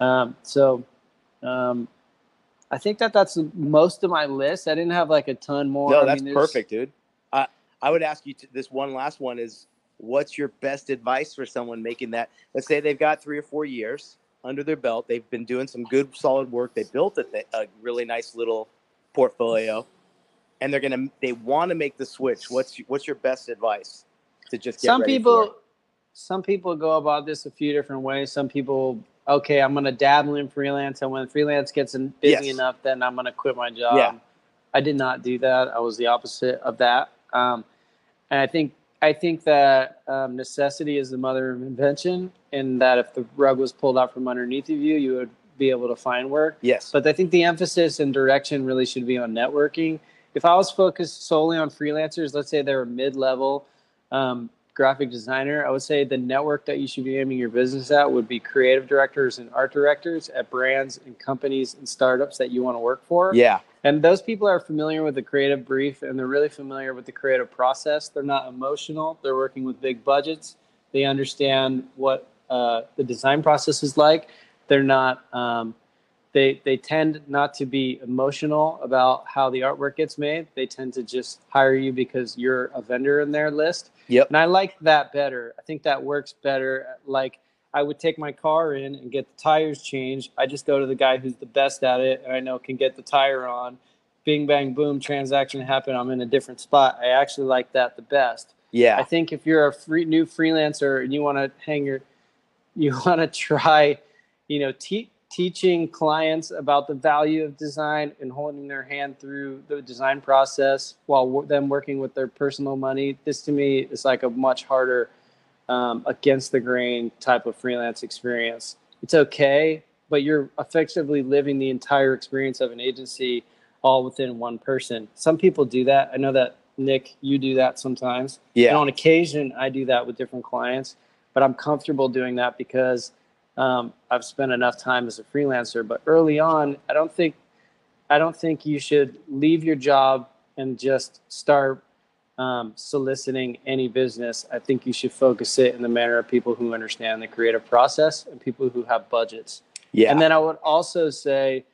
Speaker 1: um, so um, I think that that's most of my list. I didn't have like a ton more.
Speaker 2: No, that's mean, perfect, dude. I I would ask you to, this one last one is what's your best advice for someone making that? Let's say they've got three or four years under their belt. They've been doing some good, solid work. They built a, a really nice little portfolio, and they're gonna they want to make the switch. What's what's your best advice to just get
Speaker 1: some people? Some people go about this a few different ways. Some people okay, I'm going to dabble in freelance, and when freelance gets busy yes. enough, then I'm going to quit my job. Yeah. I did not do that. I was the opposite of that. Um, and I think I think that um, necessity is the mother of invention, and that if the rug was pulled out from underneath of you, you would be able to find work.
Speaker 2: Yes.
Speaker 1: But I think the emphasis and direction really should be on networking. If I was focused solely on freelancers, let's say they're a mid-level, um, graphic designer, I would say the network that you should be aiming your business at would be creative directors and art directors at brands and companies and startups that you want to work for.
Speaker 2: Yeah.
Speaker 1: And those people are familiar with the creative brief and they're really familiar with the creative process. They're not emotional, they're working with big budgets. They understand what uh, the design process is like. They're not, um, they, they tend not to be emotional about how the artwork gets made. They tend to just hire you because you're a vendor in their list
Speaker 2: Yep.
Speaker 1: And I like that better. I think that works better. Like I would take my car in and get the tires changed. I just go to the guy who's the best at it and I know can get the tire on. Bing bang boom, transaction happen. I'm in a different spot. I actually like that the best.
Speaker 2: Yeah.
Speaker 1: I think if you're a free new freelancer and you want to hang your you want to try, you know, teach teaching clients about the value of design and holding their hand through the design process while w- them working with their personal money. This to me is like a much harder, um, against the grain type of freelance experience. It's okay, but you're effectively living the entire experience of an agency all within one person. Some people do that. I know that Nick, you do that sometimes.
Speaker 2: Yeah.
Speaker 1: And on occasion, I do that with different clients, but I'm comfortable doing that because um, I've spent enough time as a freelancer, but early on, I don't think I don't think you should leave your job and just start um, soliciting any business. I think you should focus it in the manner of people who understand the creative process and people who have budgets.
Speaker 2: Yeah.
Speaker 1: And then I would also say,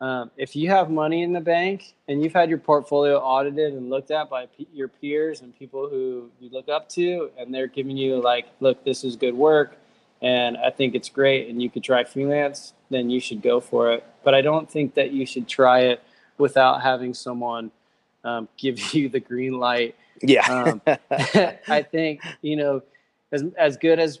Speaker 1: um, if you have money in the bank and you've had your portfolio audited and looked at by p- your peers and people who you look up to, and they're giving you like, look, this is good work and I think it's great and you could try freelance, then you should go for it. But I don't think that you should try it without having someone um, give you the green light.
Speaker 2: Yeah.
Speaker 1: um, I think, you know, as, as good as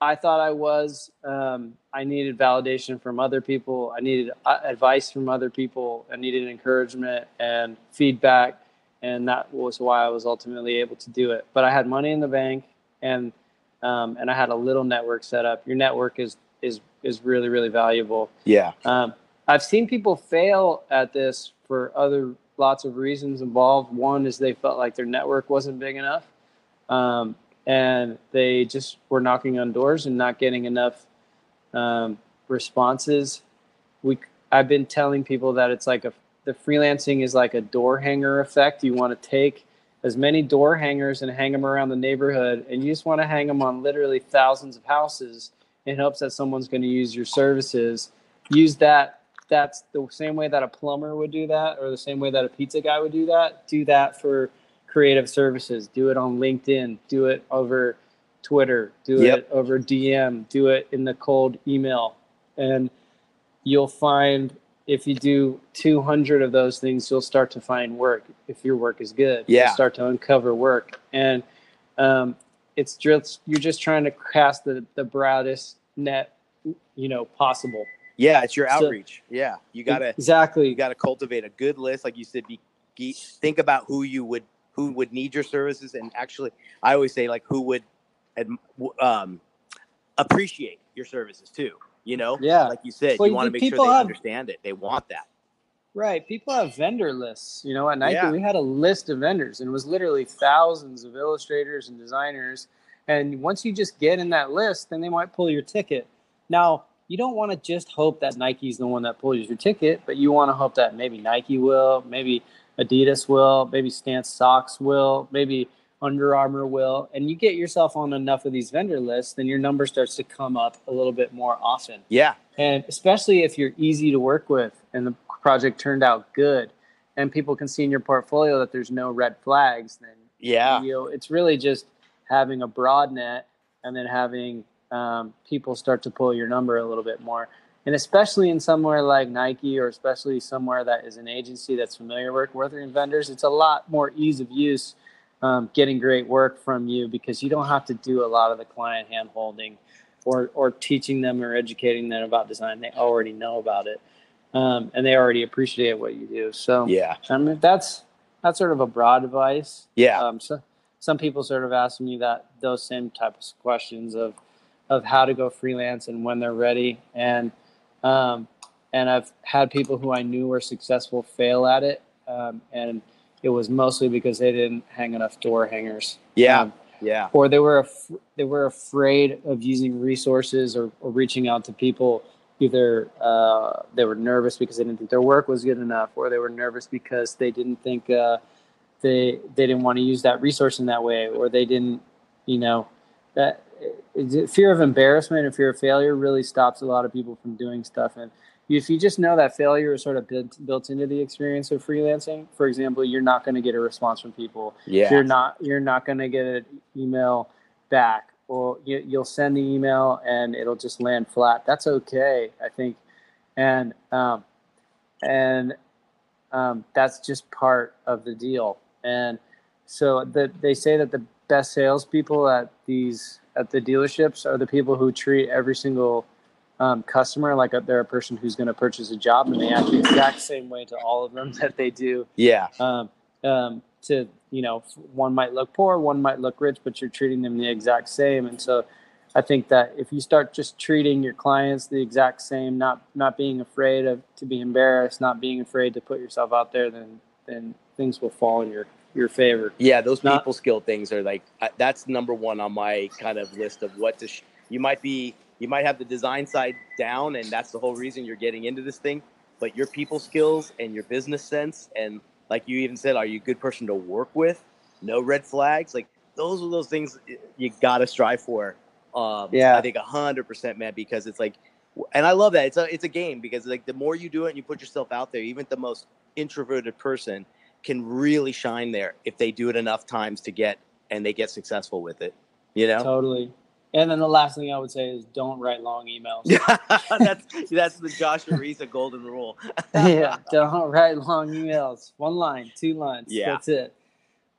Speaker 1: I thought I was. Um, I needed validation from other people. I needed uh, advice from other people. I needed encouragement and feedback, and that was why I was ultimately able to do it. But I had money in the bank, and um, and I had a little network set up. Your network is is is really really valuable.
Speaker 2: Yeah.
Speaker 1: Um, I've seen people fail at this for other lots of reasons involved. One is they felt like their network wasn't big enough. Um, and they just were knocking on doors and not getting enough um, responses. We I've been telling people that it's like a the freelancing is like a door hanger effect. You want to take as many door hangers and hang them around the neighborhood, and you just want to hang them on literally thousands of houses in hopes that someone's going to use your services. Use that. That's the same way that a plumber would do that, or the same way that a pizza guy would do that. Do that for creative services. Do it on LinkedIn. Do it over Twitter. Do
Speaker 2: Yep.
Speaker 1: it over DM. Do it in the cold email. And you'll find if you do 200 of those things, you'll start to find work. If your work is good,
Speaker 2: Yeah.
Speaker 1: you'll start to uncover work. And um, it's just you're just trying to cast the the broadest net, you know, possible.
Speaker 2: Yeah, it's your
Speaker 1: So-
Speaker 2: outreach. Yeah, you gotta
Speaker 1: exactly.
Speaker 2: you gotta cultivate a good list, like you said. Be, be think about who you would who would need your services, and actually, I always say like who would um, appreciate your services too. You know,
Speaker 1: Yeah.
Speaker 2: like you said,
Speaker 1: Well,
Speaker 2: you want to make sure they
Speaker 1: have-
Speaker 2: understand it. They want that.
Speaker 1: Right. People have vendor lists. You know, at Nike,
Speaker 2: Yeah.
Speaker 1: we had a list of vendors, and it was literally thousands of illustrators and designers. And once you just get in that list, then they might pull your ticket. Now, you don't want to just hope that Nike's the one that pulls your ticket, but you want to hope that maybe Nike will, maybe Adidas will, maybe Stance Socks will, maybe Under Armour will. And you get yourself on enough of these vendor lists, then your number starts to come up a little bit more often.
Speaker 2: Yeah,
Speaker 1: and especially if you're easy to work with and the project turned out good and people can see in your portfolio that there's no red flags then
Speaker 2: yeah,
Speaker 1: you know it's really just having a broad net and then having um, people start to pull your number a little bit more. And especially in somewhere like nike or especially somewhere that is an agency that's familiar with working vendors it's a lot more ease of use um, getting great work from you because you don't have to do a lot of the client hand holding or, or teaching them or educating them about design. They already know about it um, and they already appreciate what you do. So
Speaker 2: yeah,
Speaker 1: I mean, that's that's sort of a broad advice.
Speaker 2: yeah,
Speaker 1: Um, so some people sort of ask me that those same types of questions of of how to go freelance and when they're ready, and um, and I've had people who I knew were successful fail at it, um, and it was mostly because they didn't hang enough door hangers.
Speaker 2: yeah,
Speaker 1: Um,
Speaker 2: yeah,
Speaker 1: or they were af- they were afraid of using resources or, or reaching out to people. Either uh, they were nervous because they didn't think their work was good enough or they were nervous because they didn't think uh, they they didn't want to use that resource in that way or they didn't you know that it- fear of embarrassment and fear of failure really stops a lot of people from doing stuff. And if you just know that failure is sort of built, built into the experience of freelancing for example you're not going to get a response from people.
Speaker 2: Yeah,
Speaker 1: you're not you're not going to get an email back or you, you'll send the email and it'll just land flat. That's okay i think. And um, and um, that's just part of the deal. And so the, they say that the best salespeople at these at the dealerships are the people who treat every single um, customer like a, they're a person who's going to purchase a job and they act the exact same way to all of them that they do
Speaker 2: yeah,
Speaker 1: um, um, to you know one might look poor one might look rich but you're treating them the exact same and so i think that if you start just treating your clients the exact same not not being afraid of to be embarrassed not being afraid to put yourself out there then then things will fall in your your favor
Speaker 2: yeah. Those
Speaker 1: Not-
Speaker 2: people skill things are like that's number one on my kind of list of what to. Sh- you might be, you might have the design side down, and that's the whole reason you're getting into this thing. But your people skills and your business sense, and like you even said, are you a good person to work with? No red flags. Like those are those things you gotta strive for. Um,
Speaker 1: Yeah.
Speaker 2: I think a hundred percent, man, because it's like, and I love that. It's a it's a game because like the more you do it and you put yourself out there, even the most introverted person can really shine there if they do it enough times to get and they get successful with it. You know,
Speaker 1: totally and then the last thing i would say is don't write long emails
Speaker 2: that's that's the Josh Ariza golden rule.
Speaker 1: yeah, don't write long emails. One line, two lines.
Speaker 2: Yeah.
Speaker 1: That's it.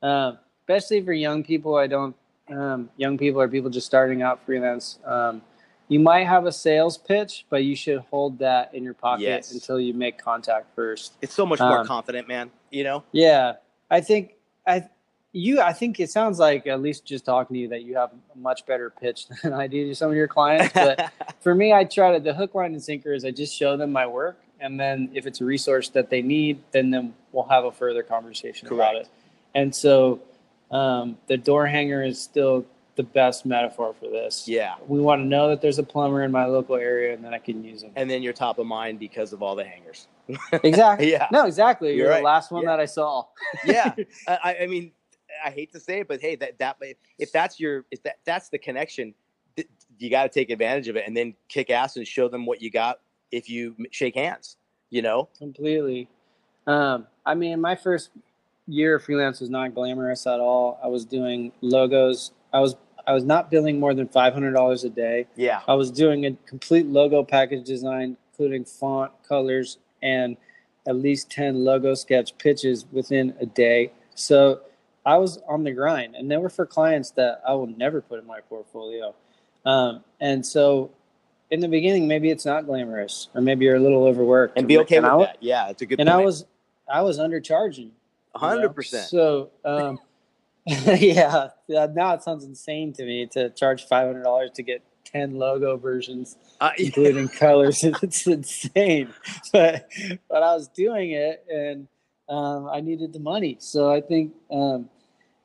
Speaker 1: Um, especially for young people, I don't. um, young people or people just starting out freelance, um, you might have a sales pitch, but you should hold that in your pocket
Speaker 2: Yes.
Speaker 1: until you make contact first.
Speaker 2: It's so much more
Speaker 1: Um,
Speaker 2: confident, man. You know?
Speaker 1: Yeah, I think I you I think it sounds like at least just talking to you that you have a much better pitch than I do to some of your clients. But for me, I try to the hook, line, and sinker is I just show them my work, and then if it's a resource that they need, then then we'll have a further conversation about
Speaker 2: Correct.
Speaker 1: it. And so um, the door hanger is still the best metaphor for this.
Speaker 2: yeah.
Speaker 1: We want to know that there's a plumber in my local area, and then I can use them.
Speaker 2: And then you're top of mind because of all the hangers.
Speaker 1: Exactly.
Speaker 2: Yeah.
Speaker 1: No, exactly.
Speaker 2: You're
Speaker 1: You're,
Speaker 2: right.
Speaker 1: the last one
Speaker 2: Yeah.
Speaker 1: that I saw.
Speaker 2: yeah I, I mean i hate to say it but hey that that if that's your if that that's the connection th- you got to take advantage of it and then kick ass and show them what you got if you shake hands you know
Speaker 1: completely. Um, I mean, my first year of freelance was not glamorous at all. I was doing logos. I was I was not billing more than five hundred dollars a day.
Speaker 2: yeah
Speaker 1: I was doing a complete logo package design, including font, colors, and at least ten logo sketch pitches within a day. So I was on the grind, and they were for clients that I will never put in my portfolio. Um, and so, in the beginning, maybe it's not glamorous, or maybe you're a little overworked,
Speaker 2: and be okay
Speaker 1: and
Speaker 2: with
Speaker 1: I,
Speaker 2: that yeah it's a good
Speaker 1: and
Speaker 2: point.
Speaker 1: I was I was undercharging. you know?
Speaker 2: 100%
Speaker 1: So, um, yeah, yeah, now it sounds insane to me to charge five hundred dollars to get ten logo versions,
Speaker 2: Uh,
Speaker 1: including colors. It's insane, but but I was doing it, and um, I needed the money. So I think um,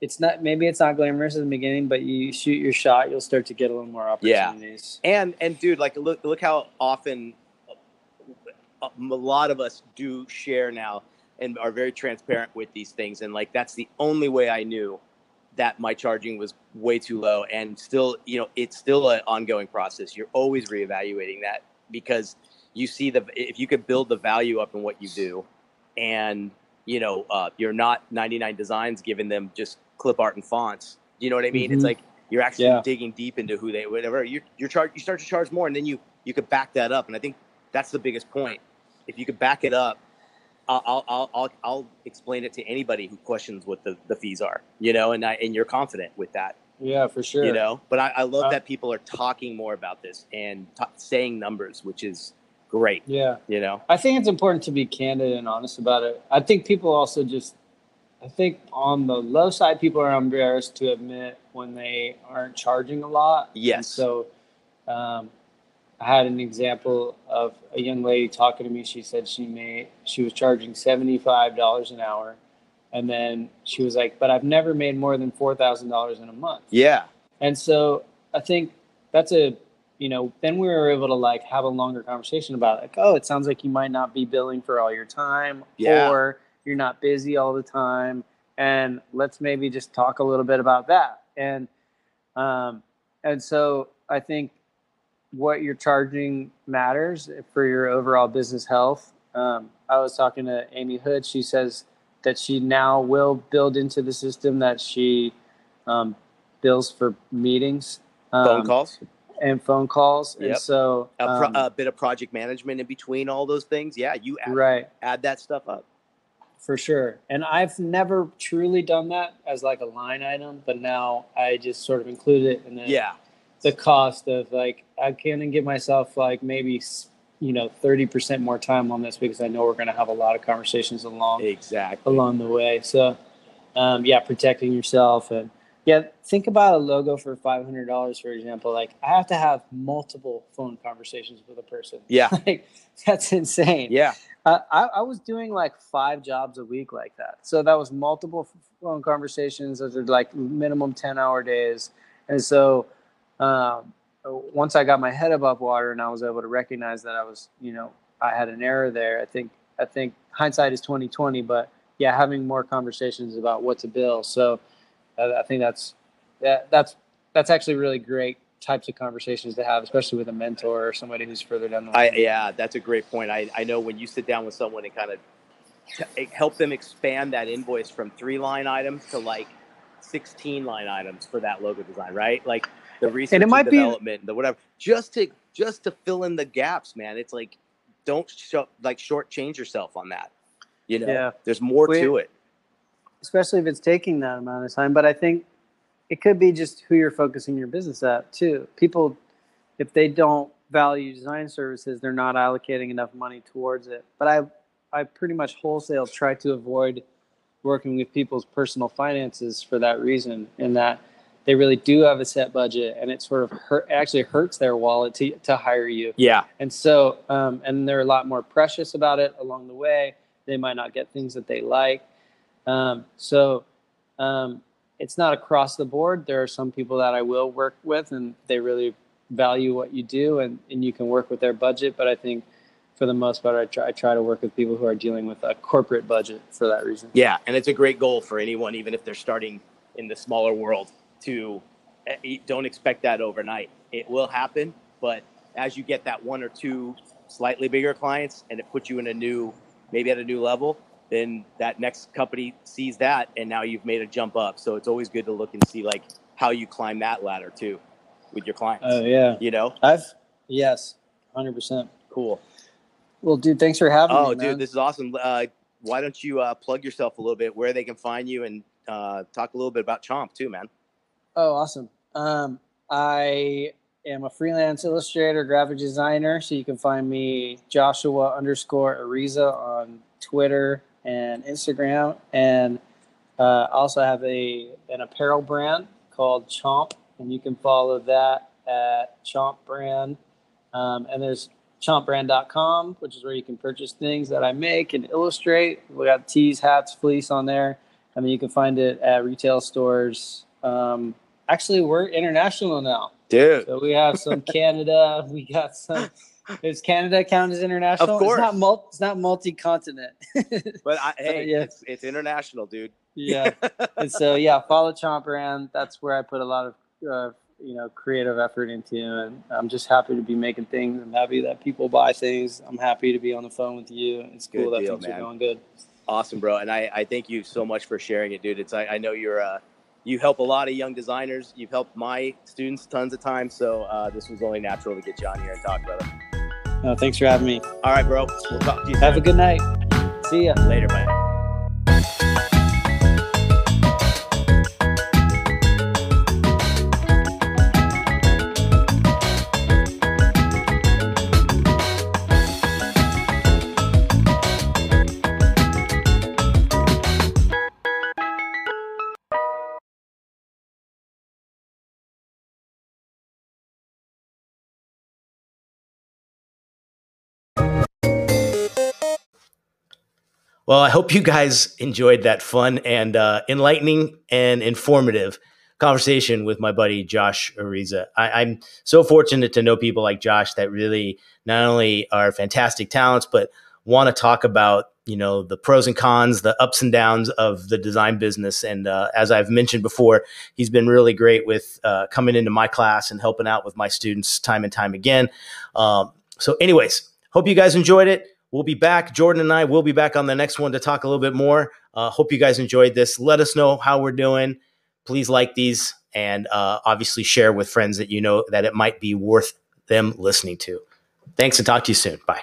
Speaker 1: it's not maybe it's not glamorous in the beginning, but you shoot your shot, you'll start to get a little more opportunities. Yeah.
Speaker 2: and and dude like look look how often a, a lot of us do share now and are very transparent with these things and like that's the only way i knew that my charging was way too low and still you know it's still an ongoing process you're always reevaluating that because you see the if you could build the value up in what you do and you know uh, you're not 99 designs giving them just clip art and fonts. You know what i mean? It's
Speaker 1: Mhm.
Speaker 2: like you're actually
Speaker 1: Yeah.
Speaker 2: digging deep into who they whatever. You you're charge you start to charge more and then you you could back that up. And i think that's the biggest point. If you could back it up I'll, I'll, I'll, I'll, explain it to anybody who questions what the, the fees are, you know, and I, and you're confident with that,
Speaker 1: Yeah, for sure.
Speaker 2: you know, but I, I love
Speaker 1: Uh,
Speaker 2: that people are talking more about this and ta saying numbers, which is great,
Speaker 1: Yeah.
Speaker 2: you know?
Speaker 1: I think it's important to be candid and honest about it. I think people also just, I think on the low side, people are embarrassed to admit when they aren't charging a lot. And
Speaker 2: Yes.
Speaker 1: so um, I had an example of a young lady talking to me. She said she made, she was charging $75 an hour. And then she was like, but I've never made more than $4,000 in a month.
Speaker 2: Yeah.
Speaker 1: And so I think that's a, you know, then we were able to like have a longer conversation about like, oh, it sounds like you might not be billing for all your time,
Speaker 2: Yeah.
Speaker 1: or you're not busy all the time, and let's maybe just talk a little bit about that. And, um, and so I think what you're charging matters for your overall business health. Um, I was talking to Amy Hood. She says that she now will build into the system that she um, bills for meetings, um,
Speaker 2: Phone calls,
Speaker 1: and phone calls.
Speaker 2: Yep.
Speaker 1: And so,
Speaker 2: a, pro-
Speaker 1: um,
Speaker 2: a bit of project management in between all those things. Yeah. You add,
Speaker 1: right,
Speaker 2: add that stuff up.
Speaker 1: for sure. And I've never truly done that as like a line item, but now I just sort of include it in the,
Speaker 2: Yeah.
Speaker 1: the cost of like I can give myself like maybe you know thirty percent more time on this because I know we're going to have a lot of conversations along
Speaker 2: Exactly.
Speaker 1: along the way. So, um, yeah, protecting yourself and yeah, think about a logo for five hundred dollars, for example. Like I have to have multiple phone conversations with a person.
Speaker 2: Yeah.
Speaker 1: like that's insane.
Speaker 2: Yeah.
Speaker 1: Uh, I, I was doing like five jobs a week like that. So that was multiple phone conversations. Those are like minimum 10 hour days. And so um, once I got my head above water and I was able to recognize that I was, you know, I had an error there. I think, I think hindsight is 2020, but yeah, having more conversations about what to bill. So I think that's, that, that's, that's actually really great types of conversations to have, especially with a mentor or somebody who's further down the line.
Speaker 2: I, yeah, that's a great point. I, I know when you sit down with someone and kind of t- help them expand that invoice from three line items to like 16 line items for that logo design, right? Like the research and, it
Speaker 1: might be-
Speaker 2: development, the whatever, just to, just to fill in the gaps, man. It's like, don't show, like shortchange yourself on that. You know,
Speaker 1: Yeah.
Speaker 2: there's more
Speaker 1: Wait.
Speaker 2: to it.
Speaker 1: Especially if it's taking that amount of time. But I think it could be just who you're focusing your business at too. People, if they don't value design services, they're not allocating enough money towards it. But I, I pretty much wholesale try to avoid working with people's personal finances for that reason, in that they really do have a set budget, and it sort of hurt, actually hurts their wallet to to hire you.
Speaker 2: Yeah.
Speaker 1: And so, um, and they're a lot more precious about it along the way. They might not get things that they like. Um, so, um, it's not across the board. There are some people that I will work with, and they really value what you do, and, and you can work with their budget. But I think for the most part, I try, I try to work with people who are dealing with a corporate budget for that reason.
Speaker 2: Yeah, and it's a great goal for anyone, even if they're starting in the smaller world. To eh, don't expect that overnight. It will happen, but as you get that one or two slightly bigger clients, and it puts you in a new, maybe at a new level, then that next company sees that, and now you've made a jump up. So it's always good to look and see like how you climb that ladder too, with your clients.
Speaker 1: Oh yeah,
Speaker 2: you know,
Speaker 1: I've yes, hundred percent.
Speaker 2: cool.
Speaker 1: Well, dude, thanks for having
Speaker 2: Oh,
Speaker 1: me.
Speaker 2: Oh
Speaker 1: dude,
Speaker 2: this is awesome. Uh, why don't you uh, plug yourself a little bit, where they can find you, and uh, talk a little bit about Chomp too, man.
Speaker 1: Oh, awesome. Um, I am a freelance illustrator, graphic designer. So you can find me Joshua underscore Ariza on Twitter and Instagram. And uh, I also have a an apparel brand called Chomp, and you can follow that at Chomp Brand. Um, and there's chompbrand.com, which is where you can purchase things that I make and illustrate. We got tees, hats, fleece on there. I mean, you can find it at retail stores. Um, actually, we're international now.
Speaker 2: Dude,
Speaker 1: So we have some Canada. We got some. Does Canada count as international?
Speaker 2: Of course.
Speaker 1: It's not, mul- it's not multi-continent.
Speaker 2: but I, hey,
Speaker 1: yeah.
Speaker 2: it's, it's international, dude.
Speaker 1: yeah. And so, yeah, follow Chomp Brand. That's where I put a lot of, uh, you know, creative effort into. And I'm just happy to be making things. I'm happy that people buy things. I'm happy to be on the phone with you. It's cool
Speaker 2: Good
Speaker 1: that
Speaker 2: deal,
Speaker 1: things
Speaker 2: man.
Speaker 1: are going good.
Speaker 2: Awesome, bro. And I, I thank you so much for sharing it, dude. It's I, I know you're uh, you help a lot of young designers. You've helped my students tons of times. So uh, this was only natural to get you on here and talk, brother.
Speaker 1: No, thanks for having me.
Speaker 2: All right, bro. We'll talk to you
Speaker 1: Have a good night. See ya.
Speaker 2: later, bye. Well, I hope you guys enjoyed that fun and uh, enlightening and informative conversation with my buddy Josh Ariza. I, I'm so fortunate to know people like Josh that really not only are fantastic talents, but want to talk about you know the pros and cons, the ups and downs of the design business. And uh, as I've mentioned before, he's been really great with uh, coming into my class and helping out with my students time and time again. Um, so, anyways, hope you guys enjoyed it. We'll be back. Jordan and I will be back on the next one to talk a little bit more. Uh, hope you guys enjoyed this. Let us know how we're doing. Please like these and uh, obviously share with friends that you know that it might be worth them listening to. Thanks and talk to you soon. Bye.